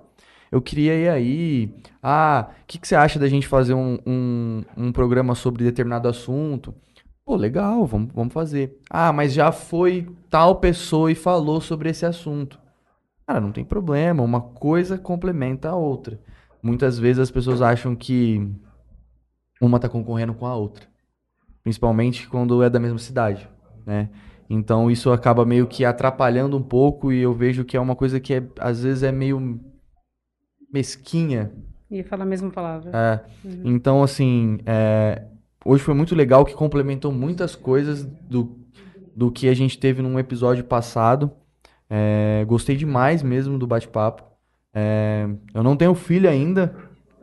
eu queria ir aí, ah, o que que você acha da gente fazer um, um, um programa sobre determinado assunto? Pô, legal, vamos, vamos fazer. Ah, mas já foi tal pessoa e falou sobre esse assunto. Cara, não tem problema, uma coisa complementa a outra. Muitas vezes as pessoas acham que uma tá concorrendo com a outra. Principalmente quando é da mesma cidade, né? Então isso acaba meio que atrapalhando um pouco e eu vejo que é uma coisa que é, às vezes é meio mesquinha. Ia falar a mesma palavra. É. Então, assim, é, hoje foi muito legal que complementou muitas coisas do, do que a gente teve num episódio passado. É, gostei demais mesmo do bate-papo. É, eu não tenho filho ainda,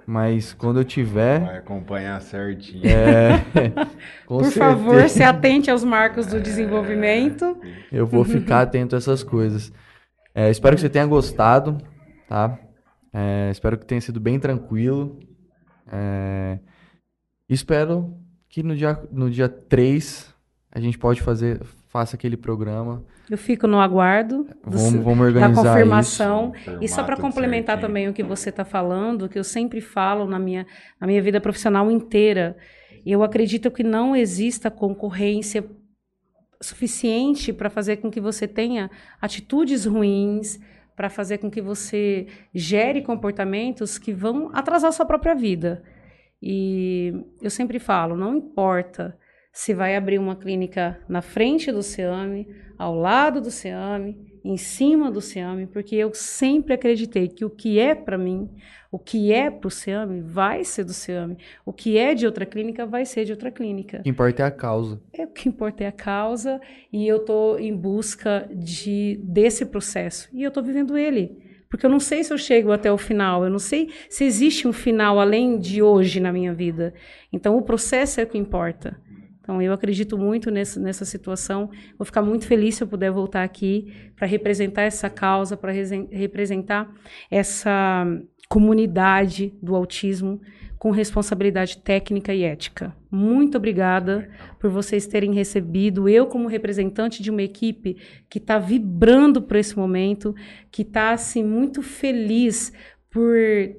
mas quando eu tiver. Vai acompanhar certinho. É, com Por favor, certeza, se atente aos marcos do desenvolvimento. eu vou ficar atento a essas coisas. É, espero que você tenha gostado, tá? É, espero que tenha sido bem tranquilo. É, espero que no dia, no dia 3 a gente pode fazer, faça aquele programa. Eu fico no aguardo do Vamos, vamos da organizar confirmação. isso. E só para complementar certinho. também o que você está falando, que eu sempre falo na minha, na minha vida profissional inteira, eu acredito que não exista concorrência suficiente para fazer com que você tenha atitudes ruins, para fazer com que você gere comportamentos que vão atrasar a sua própria vida. E eu sempre falo, não importa se vai abrir uma clínica na frente do SEAME, ao lado do SEAME, em cima do SEAME, porque eu sempre acreditei que o que é para mim, o que é para o SEAME, vai ser do SEAME. O que é de outra clínica, vai ser de outra clínica. O que importa é a causa. É o que importa é a causa e eu estou em busca de desse processo e eu estou vivendo ele. Porque eu não sei se eu chego até o final, eu não sei se existe um final além de hoje na minha vida. Então o processo é o que importa. Então eu acredito muito nessa, nessa situação. Vou ficar muito feliz se eu puder voltar aqui para representar essa causa, para representar essa comunidade do autismo com responsabilidade técnica e ética. Muito obrigada por vocês terem recebido. Eu, como representante de uma equipe que está vibrando por esse momento, que está assim, muito feliz por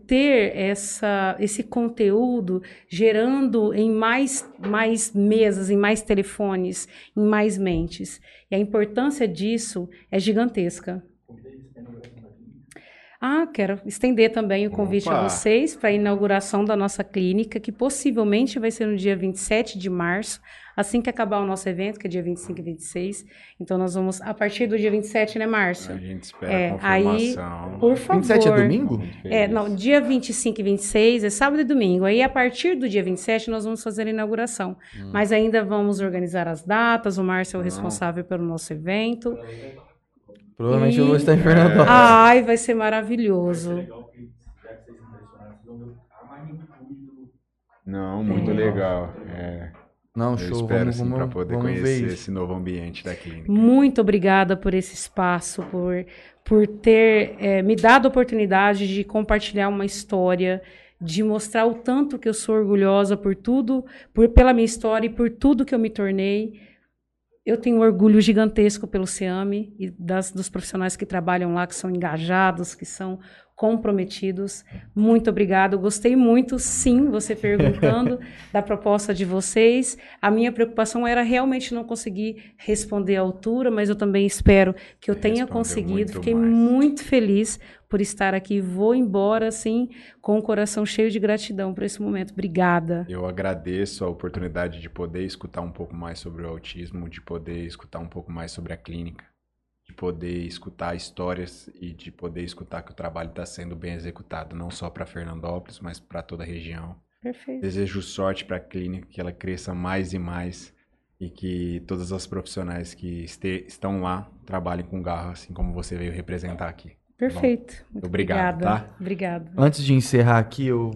ter essa, esse conteúdo gerando em mais, mais mesas, em mais telefones, em mais mentes. E a importância disso é gigantesca. Ah, quero estender também o convite Opa! a vocês para a inauguração da nossa clínica, que possivelmente vai ser no dia 27 de março, assim que acabar o nosso evento, que é dia 25 e 26. Então, nós vamos, a partir do dia 27, né, Márcio? A gente espera É, a aí, confirmação. Por favor. 27 é domingo? É, não, dia 25 e 26 é sábado e domingo. Aí, a partir do dia 27, nós vamos fazer a inauguração. Mas ainda vamos organizar as datas. O Márcio é o responsável pelo nosso evento. Provavelmente E- eu vou estar em Fernandópolis. Ai, vai ser maravilhoso. Não, muito legal. É, Não, eu show, espero vamos, sim vamos, para poder vamos conhecer esse novo ambiente da clínica. Muito obrigada por esse espaço, por, por ter eh, me dado a oportunidade de compartilhar uma história, de mostrar o tanto que eu sou orgulhosa por tudo, por, pela minha história e por tudo que eu me tornei. Eu tenho um orgulho gigantesco pelo SEAME e das, dos profissionais que trabalham lá, que são engajados, que são comprometidos. Muito obrigada. Eu gostei muito, sim, você perguntando da proposta de vocês. A minha preocupação era realmente não conseguir responder à altura, mas eu também espero que eu tenha Respondeu conseguido. muito Fiquei mais. muito feliz por estar aqui. Vou embora, assim, com o coração cheio de gratidão por esse momento. Obrigada. Eu agradeço a oportunidade de poder escutar um pouco mais sobre o autismo, de poder escutar um pouco mais sobre a clínica, poder escutar histórias e de poder escutar que o trabalho está sendo bem executado, não só para Fernandópolis, mas para toda a região. Perfeito. Desejo sorte para a clínica, que ela cresça mais e mais e que todas as profissionais que este- estão lá trabalhem com garra, assim como você veio representar aqui. Perfeito. Muito Obrigado, obrigada. tá? Obrigada. Antes de encerrar aqui, eu,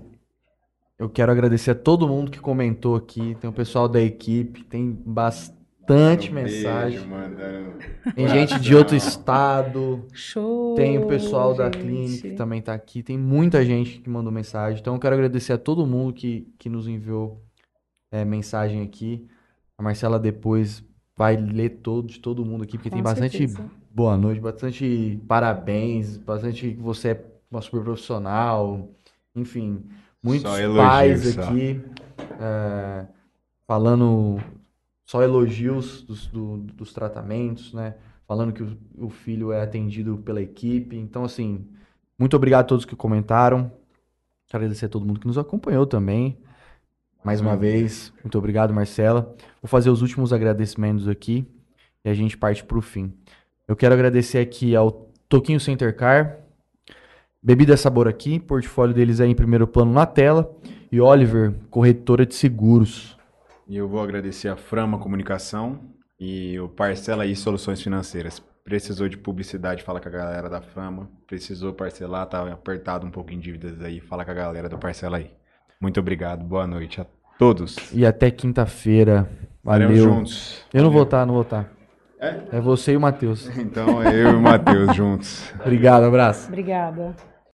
eu quero agradecer a todo mundo que comentou aqui. Tem o pessoal da equipe, tem bastante Um mensagem. beijo, mandando. Tem gente de outro estado. Show! Tem o pessoal da gente. clínica que também tá aqui. Tem muita gente que mandou mensagem. Então eu quero agradecer a todo mundo que, que nos enviou é, mensagem aqui. A Marcela depois vai ler todo de todo mundo aqui, porque Com tem bastante certeza. boa noite, bastante parabéns, bastante que você é uma super profissional. Enfim, muitos Só elogios, pais só. aqui é, falando só elogios dos, do- dos tratamentos, né? Falando que o, o filho é atendido pela equipe. Então, assim, muito obrigado a todos que comentaram. Quero agradecer a todo mundo que nos acompanhou também. Mais uma vez, muito obrigado, Marcela. Vou fazer os últimos agradecimentos aqui e a gente parte para o fim. Eu quero agradecer aqui ao Toquinho Center Car, Bebida Sabor aqui, portfólio deles aí em primeiro plano na tela, e Oliver, corretora de seguros. E eu vou agradecer a Frama Comunicação e o Parcela aí Soluções Financeiras. Precisou de publicidade, fala com a galera da Frama. Precisou parcelar, tá apertado um pouco em dívidas aí, fala com a galera do Parcela aí. Muito obrigado, boa noite a todos. E até quinta-feira. Estaremos Valeu. juntos. Eu não vou estar, não vou estar. É? É você e o Matheus. Então é eu e o Matheus juntos. Obrigado, abraço. Obrigada.